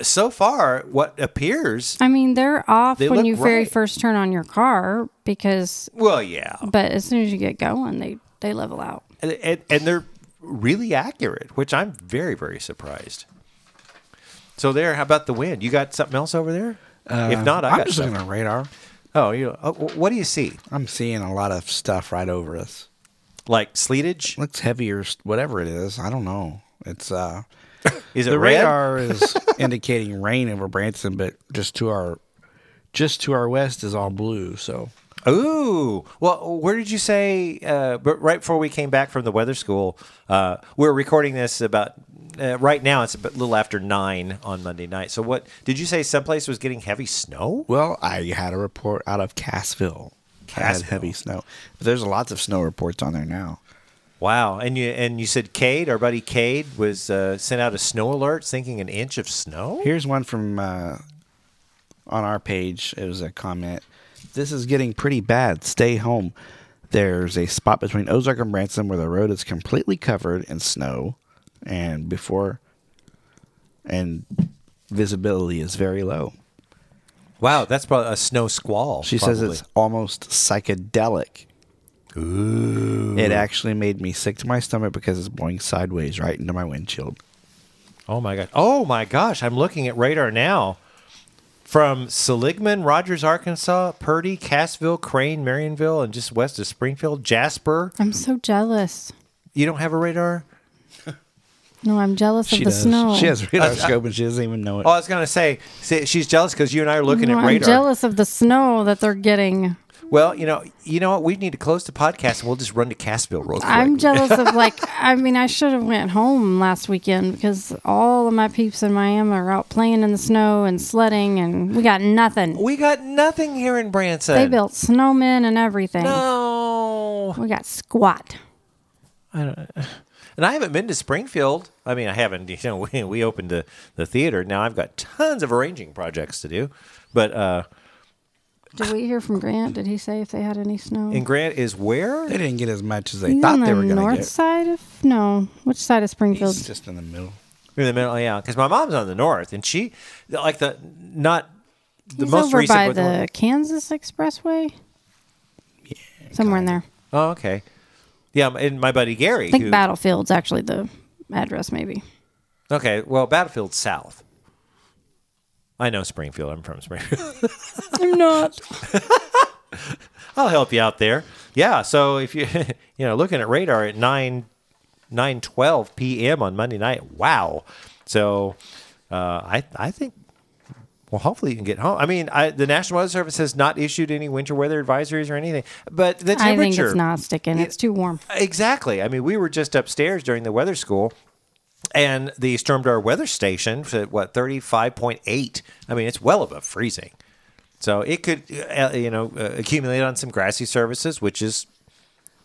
So far, what appears, I mean, they're off They when look you very first turn on your car because, well, yeah, but as soon as you get going, they they level out. and, and, and they're really accurate, which I'm very, very surprised. So there, how about the wind? You got something else over there? if not, I Uh, I'm got just looking at radar. Oh, you. Oh, what do you see? I'm seeing a lot of stuff right over us. Like sleetage? Looks heavier, whatever it is. I don't know. It's uh, Is it the red? radar is indicating rain over Branson, but just to our just to our west is all blue. So Ooh, well, where did you say? Uh, but right before we came back from the weather school, uh, we're recording this about uh, right now. It's a little after nine on Monday night. So, what did you say? Someplace was getting heavy snow. well, I had a report out of Cassville. had heavy snow. But there's lots of snow reports on there now. Wow, and you and you said Cade, our buddy Cade, was uh, sent out a snow alert, thinking an inch of snow. Here's one from uh, on our page. It was a comment. This is getting pretty bad. Stay home. There's a spot between Ozark and Branson where the road is completely covered in snow, and before, and visibility is very low. Wow, that's probably a snow squall. She says it's almost psychedelic. Ooh. It actually made me sick to my stomach because it's blowing sideways right into my windshield. Oh my god! Oh my gosh! I'm looking at radar now. From Seligman, Rogers, Arkansas, Purdy, Cassville, Crane, Marionville, and just west of Springfield, Jasper. I'm so jealous. You don't have a radar? No, I'm jealous of the does. snow. She has a radar scope and she doesn't even know it. Oh, I was gonna say, see, she's jealous because you and I are looking No, at I'm radar. jealous of the snow that they're getting. Well, you know, you know what? We need to close the podcast and we'll just run to Cassville real quick. I'm jealous of like I mean I should have went home last weekend because all of my peeps in Miami are out playing in the snow and sledding and we got nothing. we got nothing here in Branson. They built snowmen and everything. No. We got squat. I don't And I haven't been to Springfield. I mean, I haven't. You know, we, we opened the, the theater. Now I've got tons of arranging projects to do. But uh, Did we hear from Grant? Did he say if they had any snow? and Grant is where? They didn't get as much as they He's thought on the they were going north to get. North side of no. Which side of Springfield? He's just in the middle. In the middle, yeah. Because my mom's on the north, and she like the not the He's most over recent. by but the Kansas Expressway. Somewhere in there. oh, okay. Yeah, and my buddy Gary. I think who- Battlefield's actually the address, maybe. Okay, well, Battlefield's south. I know Springfield. I'm from Springfield. I'm not. I'll help you out there. Yeah. So if you you know looking at radar at nine nine twelve p.m. on Monday night, wow. So uh, I I think well hopefully you can get home. I mean I, the National Weather Service has not issued any winter weather advisories or anything, but the temperature. I think it's not sticking. It's too warm. Exactly. I mean, we were just upstairs during the weather school, and the Stormdar weather station said what thirty five point eight. I mean, it's well above freezing. So it could, uh, you know, uh, accumulate on some grassy surfaces, which is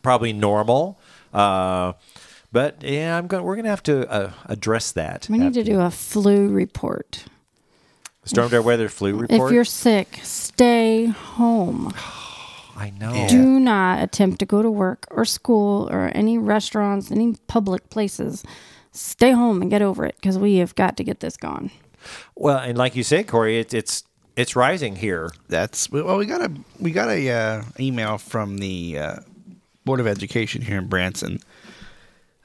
probably normal. Uh, but yeah, I'm going. We're going to have to uh, address that. We need to do a flu report. Stormdar weather flu report. If you're sick, stay home. I know. Do not attempt to go to work or school or any restaurants, any public places. Stay home and get over it because we have got to get this gone. Well, and like you said, Corey, it, it's it's rising here. That's well, we got a we got a uh, email from the uh, Board of Education here in Branson,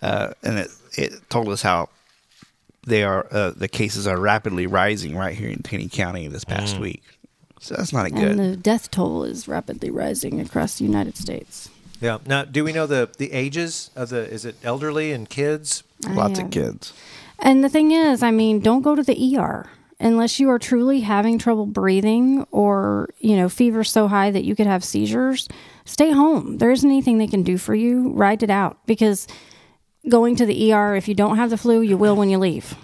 uh, and it it told us how they are uh, the cases are rapidly rising right here in Taney County this past week. So that's not a good. And the death toll is rapidly rising across the United States. Yeah. Now, do we know the the ages of the? Is it elderly and kids? Lots I of kids. And the thing is, I mean, don't go to the ER unless you are truly having trouble breathing or, you know, fever so high that you could have seizures. Stay home. There isn't anything they can do for you. Ride it out because going to the ER, if you don't have the flu, you will when you leave.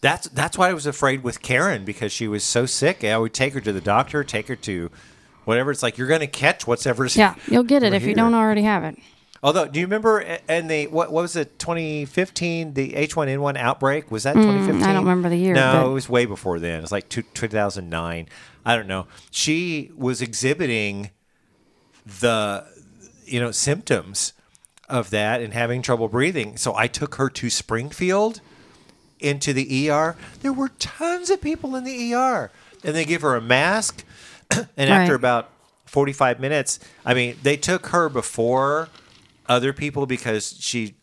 That's that's why I was afraid with Karen because she was so sick. I would take her to the doctor, take her to whatever. It's like you're going to catch whatever's. Yeah, you'll get it over if you don't already have it. Although, do you remember in the what, what was it 2015 the H1N1 outbreak? Was that 2015? Mm, I don't remember the year, No, but- it was way before then. It's like two, 2009. I don't know. She was exhibiting the you know symptoms of that and having trouble breathing. So I took her to Springfield into the ER. There were tons of people in the ER, and they give her a mask. and after about 45 minutes, I mean, they took her before other people because she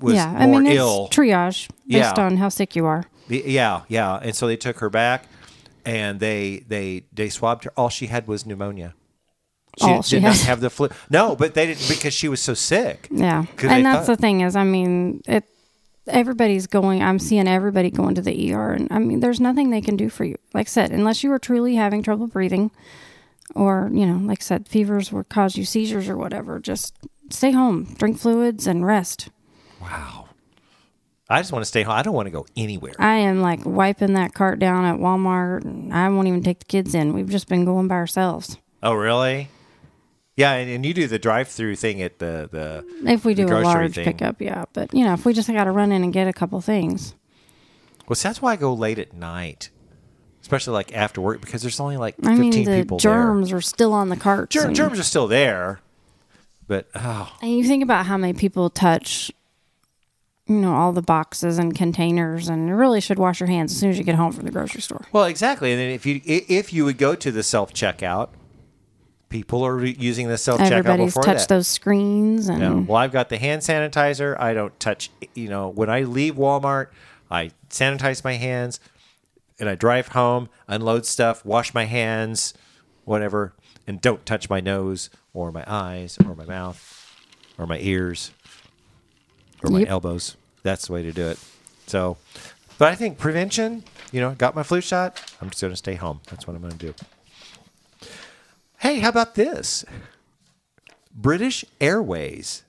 was yeah, more I mean, ill. it's triage based Yeah. on how sick you are. Yeah, yeah, and so they took her back, and they they they swabbed her. All she had was pneumonia. She All did she not had. have the flu. No, but they didn't because she was so sick. Yeah. and that's thought- the thing is, I mean, it. Everybody's going. I'm seeing everybody going to the ER, and I mean, there's nothing they can do for you. Like I said, unless you are truly having trouble breathing, or you know, like I said, fevers will cause you seizures or whatever. Just stay home, drink fluids, and rest. Wow. I just want to stay home. I don't want to go anywhere. I am like wiping that cart down at Walmart, and I won't even take the kids in. We've just been going by ourselves. oh, really? Yeah, and, and you do the drive-through thing at the the. If we the do a large thing. pickup, yeah. But you know, if we just got to run in and get a couple things, Well, see, that's why I go late at night, especially like after work because there's only like fifteen I mean, the people germs are still on the carts. there. Germ, and- germs are still there, but oh, And you think about how many people touch, you know, all the boxes and containers, and you really should wash your hands as soon as you get home from the grocery store. well, exactly. And then if you if you would go to the self checkout, people are re- using the self checkout Everybody's before touched that. those screens, and No. Well, I've got the hand sanitizer. I don't touch. You know, when I leave Walmart, I sanitize my hands, and I drive home, unload stuff, wash my hands, whatever, and don't touch my nose or my eyes or my mouth or my ears or my Yep. elbows. That's the way to do it. So, but I think prevention. You know, got my flu shot. I'm just going to stay home. That's what I'm going to do. Hey, how about this? British Airways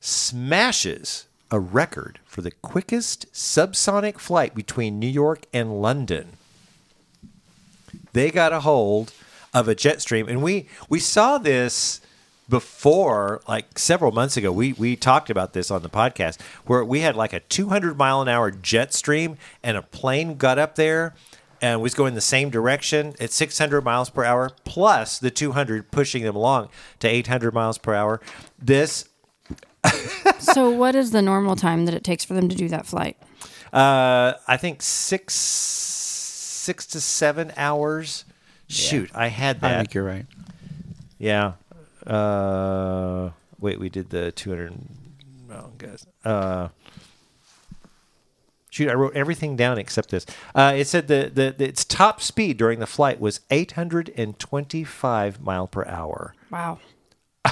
smashes a record for the quickest subsonic flight between New York and London. They got a hold of a jet stream, and we we saw this before, like several months ago. We we talked about this on the podcast where we had like a 200 mile an hour jet stream, and a plane got up there and was going the same direction at 600 miles per hour, plus the 200 pushing them along to 800 miles per hour. This so what is the normal time that it takes for them to do that flight? Uh, I think six six to seven hours. Shoot, I had that. I think you're right. yeah. Uh, wait, we did the two hundred. Oh, guys. Uh, shoot, I wrote everything down except this. Uh, it said the, the, the its top speed during the flight was eight hundred and twenty five mile per hour. Wow.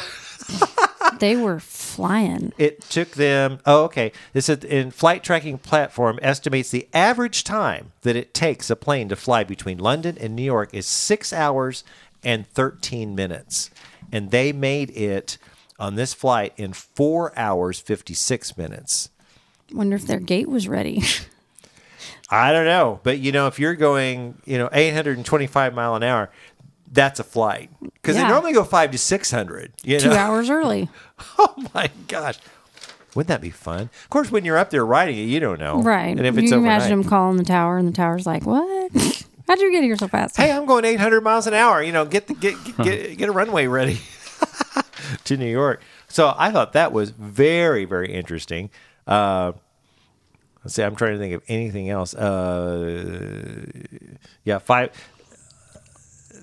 they were flying. It took them. Oh, okay. This is in flight tracking platform estimates the average time that it takes a plane to fly between London and New York is six hours and thirteen minutes, and they made it on this flight in four hours fifty six minutes. Wonder if their gate was ready. I don't know, but you know, if you're going, you know, eight hundred and twenty five mile an hour, that's a flight because they normally go five to six hundred. You Two hours early. Oh my gosh. Wouldn't that be fun? Of course, when you're up there riding it, you don't know. Right. And if it's you imagine them calling the tower, and the tower's like, "What? How'd you get here so fast?" hey, I'm going 800 miles an hour. You know, get the, get, get get get a runway ready to New York. So I thought that was very very interesting. Uh, let's see, I'm trying to think of anything else. Uh, yeah, five.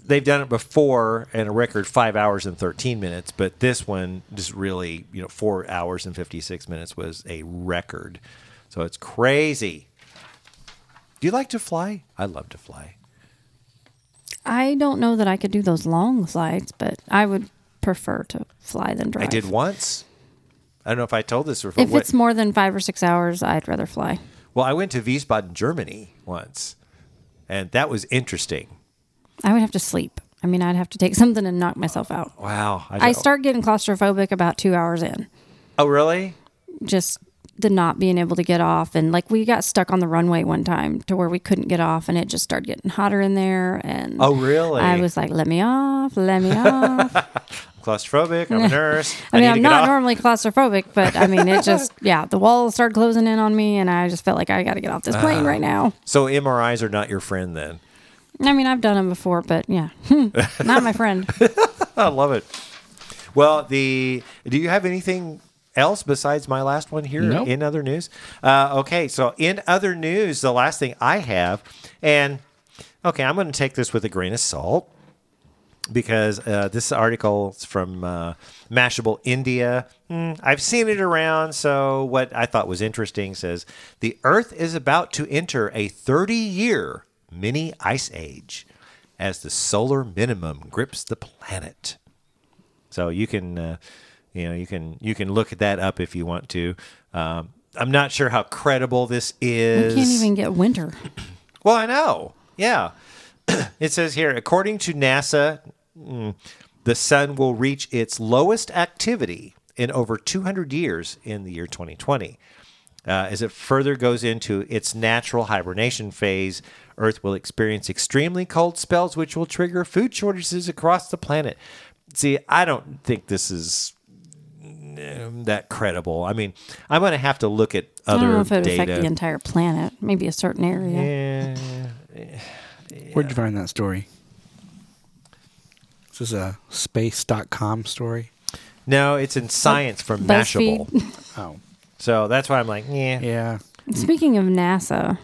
They've done it before and a record five hours and 13 minutes, but this one just really, you know, four hours and 56 minutes was a record. So it's crazy. Do you like to fly? I love to fly. I don't know that I could do those long flights, but I would prefer to fly than drive. I did once. I don't know if I told this before. If What- it's more than five or six hours, I'd rather fly. well, I went to Wiesbaden, Germany once, and that was interesting. I would have to sleep. I mean, I'd have to take something and knock myself out. Wow. I don't- start getting claustrophobic about two hours in. Oh, really? Just the not being able to get off. And like we got stuck on the runway one time to where we couldn't get off and it just started getting hotter in there. And Oh, really? I was like, let me off, let me off. Claustrophobic. I'm a nurse. I mean, need I'm not off. normally claustrophobic, but I mean, it just, yeah, the walls started closing in on me and I just felt like I got to get off this plane ah. right now. So MRIs are not your friend then. I mean, I've done them before, but yeah, not my friend. I love it. Well, the do you have anything else besides my last one here Nope. in other news? Uh, okay, so in other news, the last thing I have, and okay, I'm going to take this with a grain of salt because uh, this article is from uh, Mashable India. Hmm, I've seen it around, so what I thought was interesting says the Earth is about to enter a 30 year mini ice age as the solar minimum grips the planet. So you can, uh, you know, you can you can look at that up if you want to. Um, I'm not sure how credible this We is. can't even get winter. Well, I know. Yeah. it says here, according to NASA, mm, the sun will reach its lowest activity in over 200 years in the year 2020. Uh, as it further goes into its natural hibernation phase, Earth will experience extremely cold spells, which will trigger food shortages across the planet. see, I don't think this is um, that credible. I mean, I'm going to have to look at I other don't know if it would data. affect the entire planet, maybe a certain area. Yeah. Where'd you find that story? This is this a space.com story? No, it's in science from BuzzFeed. Mashable. Oh. So that's why I'm like, yeah. Yeah. Speaking of NASA,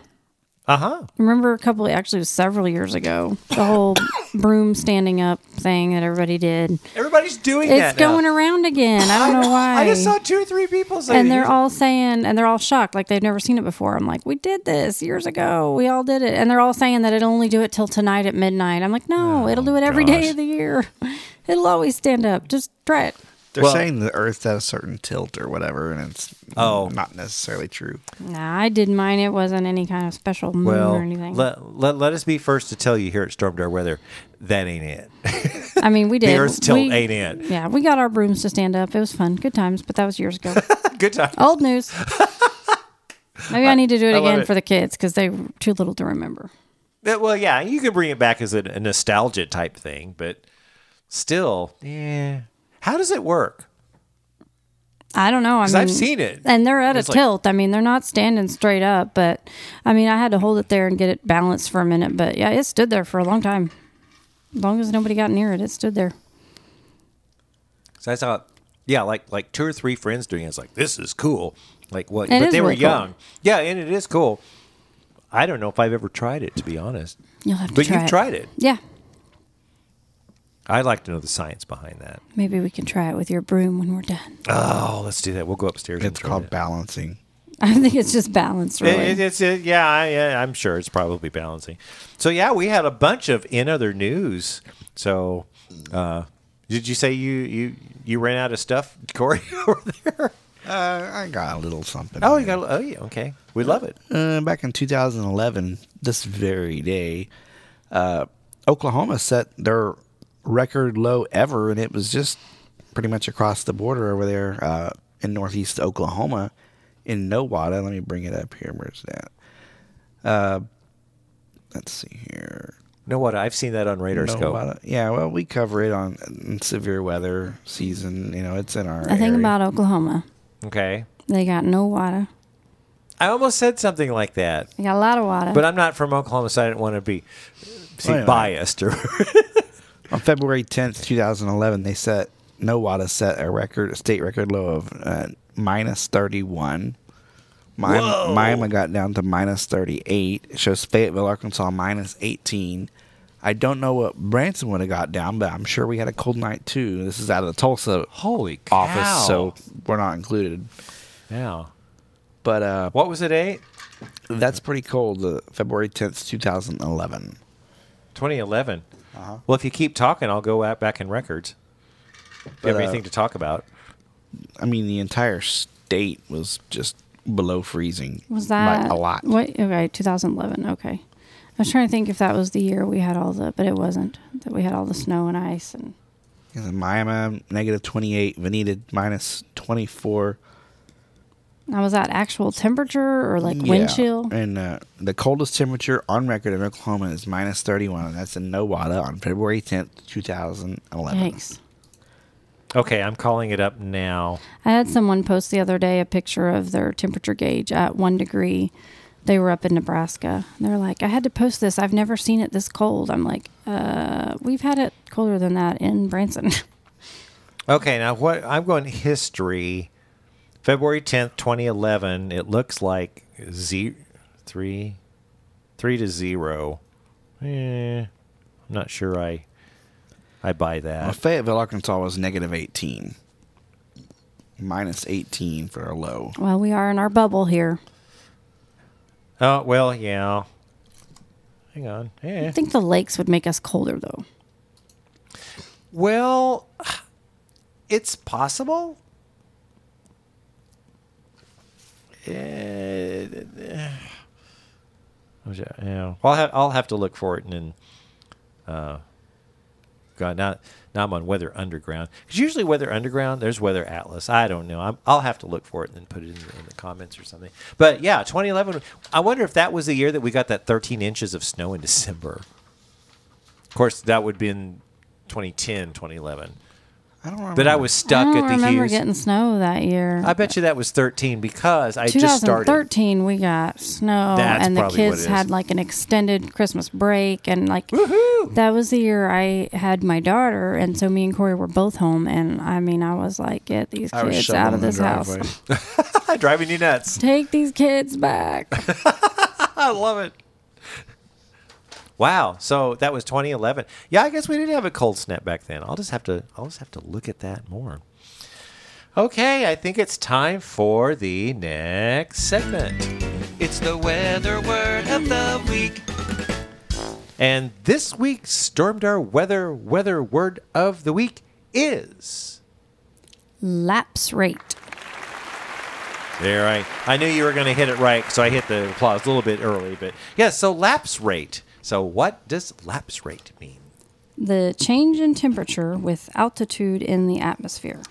Uh huh. remember a couple, actually, it was several years ago, the whole broom standing up thing that everybody did. Everybody's doing it. It's that. now. going around again. I don't know why. I just saw two or three people say and they're here's- all saying, and they're all shocked, like they've never seen it before. I'm like, we did this years ago. We all did it, and they're all saying that it'll only do it till tonight at midnight. I'm like, no, it'll do it every day gosh. of the year. It'll always stand up. Just try it. They're Well- saying the Earth's at a certain tilt or whatever, and it's Oh. not necessarily true. Nah, I did mine. It wasn't any kind of special moon Well, or anything. let, let, let us be first to tell you here at Stormdar Weather that ain't it. I mean, we did. The Earth's tilt we, ain't it. Yeah, we got our brooms to stand up. It was fun. Good times, but that was years ago. Good times. Old news. Maybe I need to do it I again it. for the kids because they're too little to remember. Uh, Well, yeah, you can bring it back as a, a nostalgia type thing, but still, yeah. How does it work? I don't know. I mean, I've seen it. and they're at It's a like- tilt. I mean, they're not standing straight up, but I mean, I had to hold it there and get it balanced for a minute. But yeah, it stood there for a long time. As long as nobody got near it, it stood there. So I saw, yeah, like like two or three friends doing it. It's like this is cool. Like what? It but they were really cool. young. Yeah, and it is cool. I don't know if I've ever tried it to be honest. You'll have to But try you've it. tried it. Yeah, I'd like to know the science behind that. maybe we can try it with your broom when we're done. Oh, let's do that. We'll go upstairs. It's try called it. balancing. I think it's just balance, really. It, it, it's it, yeah, I, yeah, I'm sure it's probably balancing. So yeah, we had a bunch of in other news. So, uh, did you say you you you ran out of stuff, Corey, over there? Uh, I got a little something. Oh, you here. got oh yeah, okay, we love it. Uh, back in 2011, this very day, uh, Oklahoma set their record low ever, and it was just pretty much across the border over there uh, in northeast Oklahoma, in Nowata. Let me bring it up here. Where's that? Uh, let's see here. know what? I've seen that on RadarScope. Nowata. Yeah, well, we cover it on in severe weather season. You know, it's in our. the thing area. about Oklahoma, Okay, they got no water. I almost said something like that, They got a lot of water. but I'm not from Oklahoma, so I didn't want to be see, Wait, wait. biased or. On February 10th, 2011, they set Nowata set a record, a state record low of uh, minus 31. Miami, Whoa. Miami got down to minus 38. It shows Fayetteville, Arkansas, minus 18. I don't know what Branson would have got down, but I'm sure we had a cold night too. This is out of the Tulsa Holy cow. office, so we're not included. yeah. But uh, What was it? Eight. that's pretty cold. Uh, February 10th, 2011. 2011. Uh-huh. Well, if you keep talking, I'll go out back in records. If you But, have uh, anything to talk about? I mean, the entire state was just below freezing. was by that a lot? What? Okay, 2011. Okay, I was trying to think if that was the year we had all the, but it wasn't. That we had all the snow and ice and. In Miami, negative 28. Vinita, minus 24. Now, was that actual temperature or like wind Yeah. chill? And uh, the coldest temperature on record in Oklahoma is minus 31. And that's in Nowata on February 10th, 2011. Yikes. Okay, I'm calling it up now. I had someone post the other day a picture of their temperature gauge at one degree. They were up in Nebraska. They're like, I had to post this. I've never seen it this cold. I'm like, uh, we've had it colder than that in Branson. Okay, now what? I'm going history. February 10th, 2011. It looks like z three, three to zero. Eh, I'm not sure. I I buy Well, that. Fayetteville, Arkansas was negative 18. Minus 18 for a low. well, we are in our bubble here. Oh well, yeah. Hang on. I Eh. think the lakes would make us colder, though. Well, it's possible. Yeah, I'll have I'll have to look for it and then. Uh, God, now now I'm on Weather Underground. Because usually Weather Underground, there's Weather Atlas. I don't know. I'm, I'll have to look for it and then put it in the, in the comments or something. But yeah, 2011. I wonder if that was the year that we got that 13 inches of snow in December. Of course, that would have been 2010, 2011. I don't remember. But I was stuck I don't at the remember Hughes. getting snow that year. I bet you that was 13 because I just started. 2013, we got snow, That's and the probably what kids it is. had like an extended Christmas break, and like that was the year I had my daughter, and so me and Corey were both home, and I mean, I was like, get these I was kids shoveling out of the this house, driveway. driving you nuts. take these kids back. I love it. Wow. So that was 2011. Yeah, I guess we didn't have a cold snap back then. I'll just have to I'll just have to look at that more. Okay, I think it's time for the next segment. It's the weather word of the week. And this week's Stormdar weather weather word of the week is Lapse rate. There, I, I knew you were going to hit it right, so I hit the applause a little bit early. But yeah, so lapse rate. So what does lapse rate mean? The change in temperature with altitude in the atmosphere.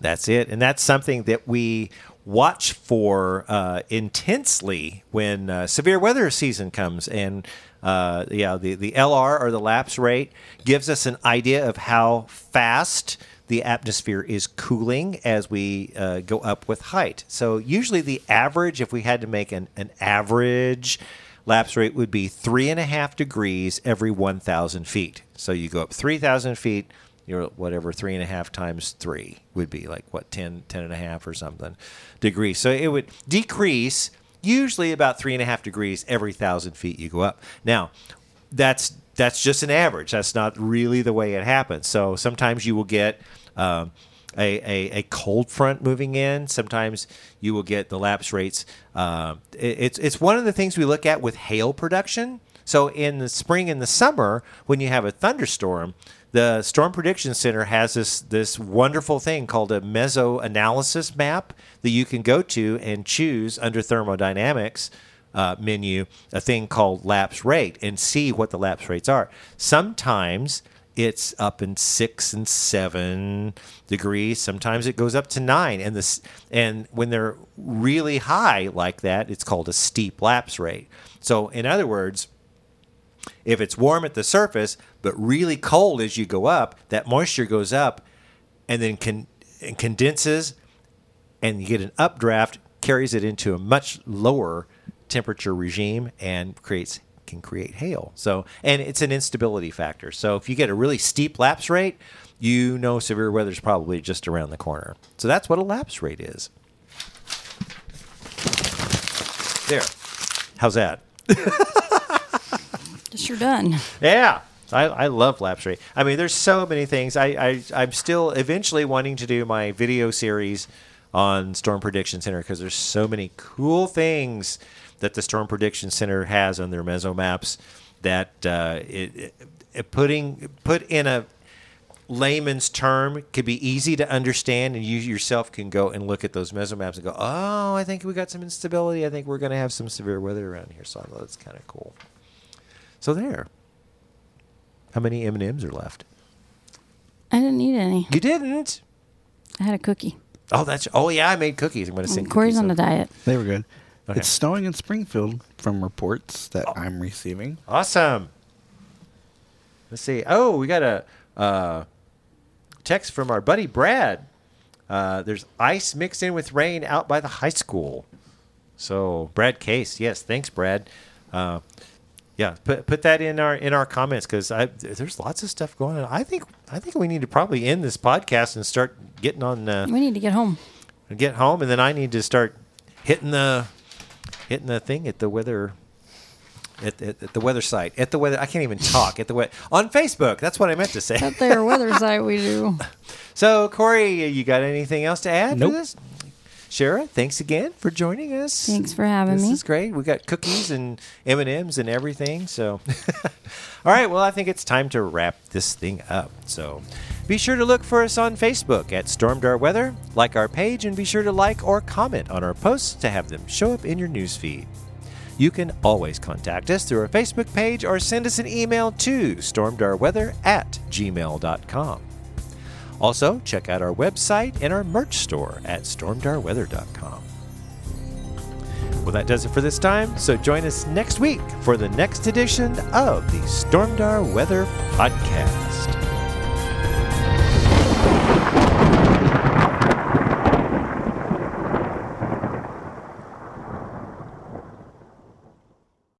That's it, and that's something that we watch for uh, intensely when uh, severe weather season comes. And uh, yeah, the the LR or the lapse rate gives us an idea of how fast the atmosphere is cooling as we uh, go up with height. So usually the average, if we had to make an, an average lapse rate, would be three and a half degrees every 1,000 feet. So you go up 3,000 feet, you're whatever three and a half times three would be like what 10 10 and a half or something degrees. So it would decrease usually about three and a half degrees every thousand feet you go up. Now that's that's just an average. That's not really the way it happens. So sometimes you will get um, a, a, a cold front moving in. Sometimes you will get the lapse rates. Uh, it- it's it's one of the things we look at with hail production. So in the spring and the summer, when you have a thunderstorm, the Storm Prediction Center has this this wonderful thing called a meso analysis map that you can go to and choose under thermodynamics uh, menu a thing called lapse rate and see what the lapse rates are. Sometimes it's up in six and seven degrees. Sometimes it goes up to nine, and this and when they're really high like that, it's called a steep lapse rate. So, in other words, if it's warm at the surface but really cold as you go up, that moisture goes up and then con- and condenses, and you get an updraft, carries it into a much lower temperature regime and creates can create hail. So, and it's an instability factor. So, if you get a really steep lapse rate, you know severe weather is probably just around the corner. So that's what a lapse rate is. There. How's that? Just you're done. Yeah. I, I love lapse rate. I mean, there's so many things. I, I I'm still eventually wanting to do my video series on Storm Prediction Center because there's so many cool things that the Storm Prediction Center has on their meso maps that uh, it, it, it putting put in a layman's term could be easy to understand and you yourself can go and look at those meso maps and go oh i think we got some instability i think we're going to have some severe weather around here so i thought that's kind of cool so there how many m&ms are left I didn't eat any. you didn't I had a cookie. oh that's oh yeah i made cookies i'm going to sing Corey's cookies on a diet. They were good. Okay. It's snowing in Springfield from reports that I'm receiving. awesome let's see oh we got a uh, text from our buddy brad uh, there's ice mixed in with rain out by the high school So Brad Case, yes, thanks, Brad. Uh, yeah, put put that in our in our comments because I there's lots of stuff going on. I think I think we need to probably end this podcast and start getting on uh, We need to get home. get home, and then I need to start hitting the hitting the thing at the weather. At, at, at the weather site, at the weather, I can't even talk. At the weather on Facebook, that's what I meant to say. At their weather site, we do. So, Corey, you got anything else to add Nope. to this? Shara, thanks again for joining us. Thanks for having this me. This is great. We got cookies and M and M's and everything. So, all right. Well, I think it's time to wrap this thing up. So, be sure to look for us on Facebook at Stormdar Weather. Like our page, and be sure to like or comment on our posts to have them show up in your newsfeed. You can always contact us through our Facebook page or send us an email to stormdarweather at gmail.com. Also, check out our website and our merch store at stormdarweather.com. Well, that does it for this time, so join us next week for the next edition of the Stormdar Weather Podcast.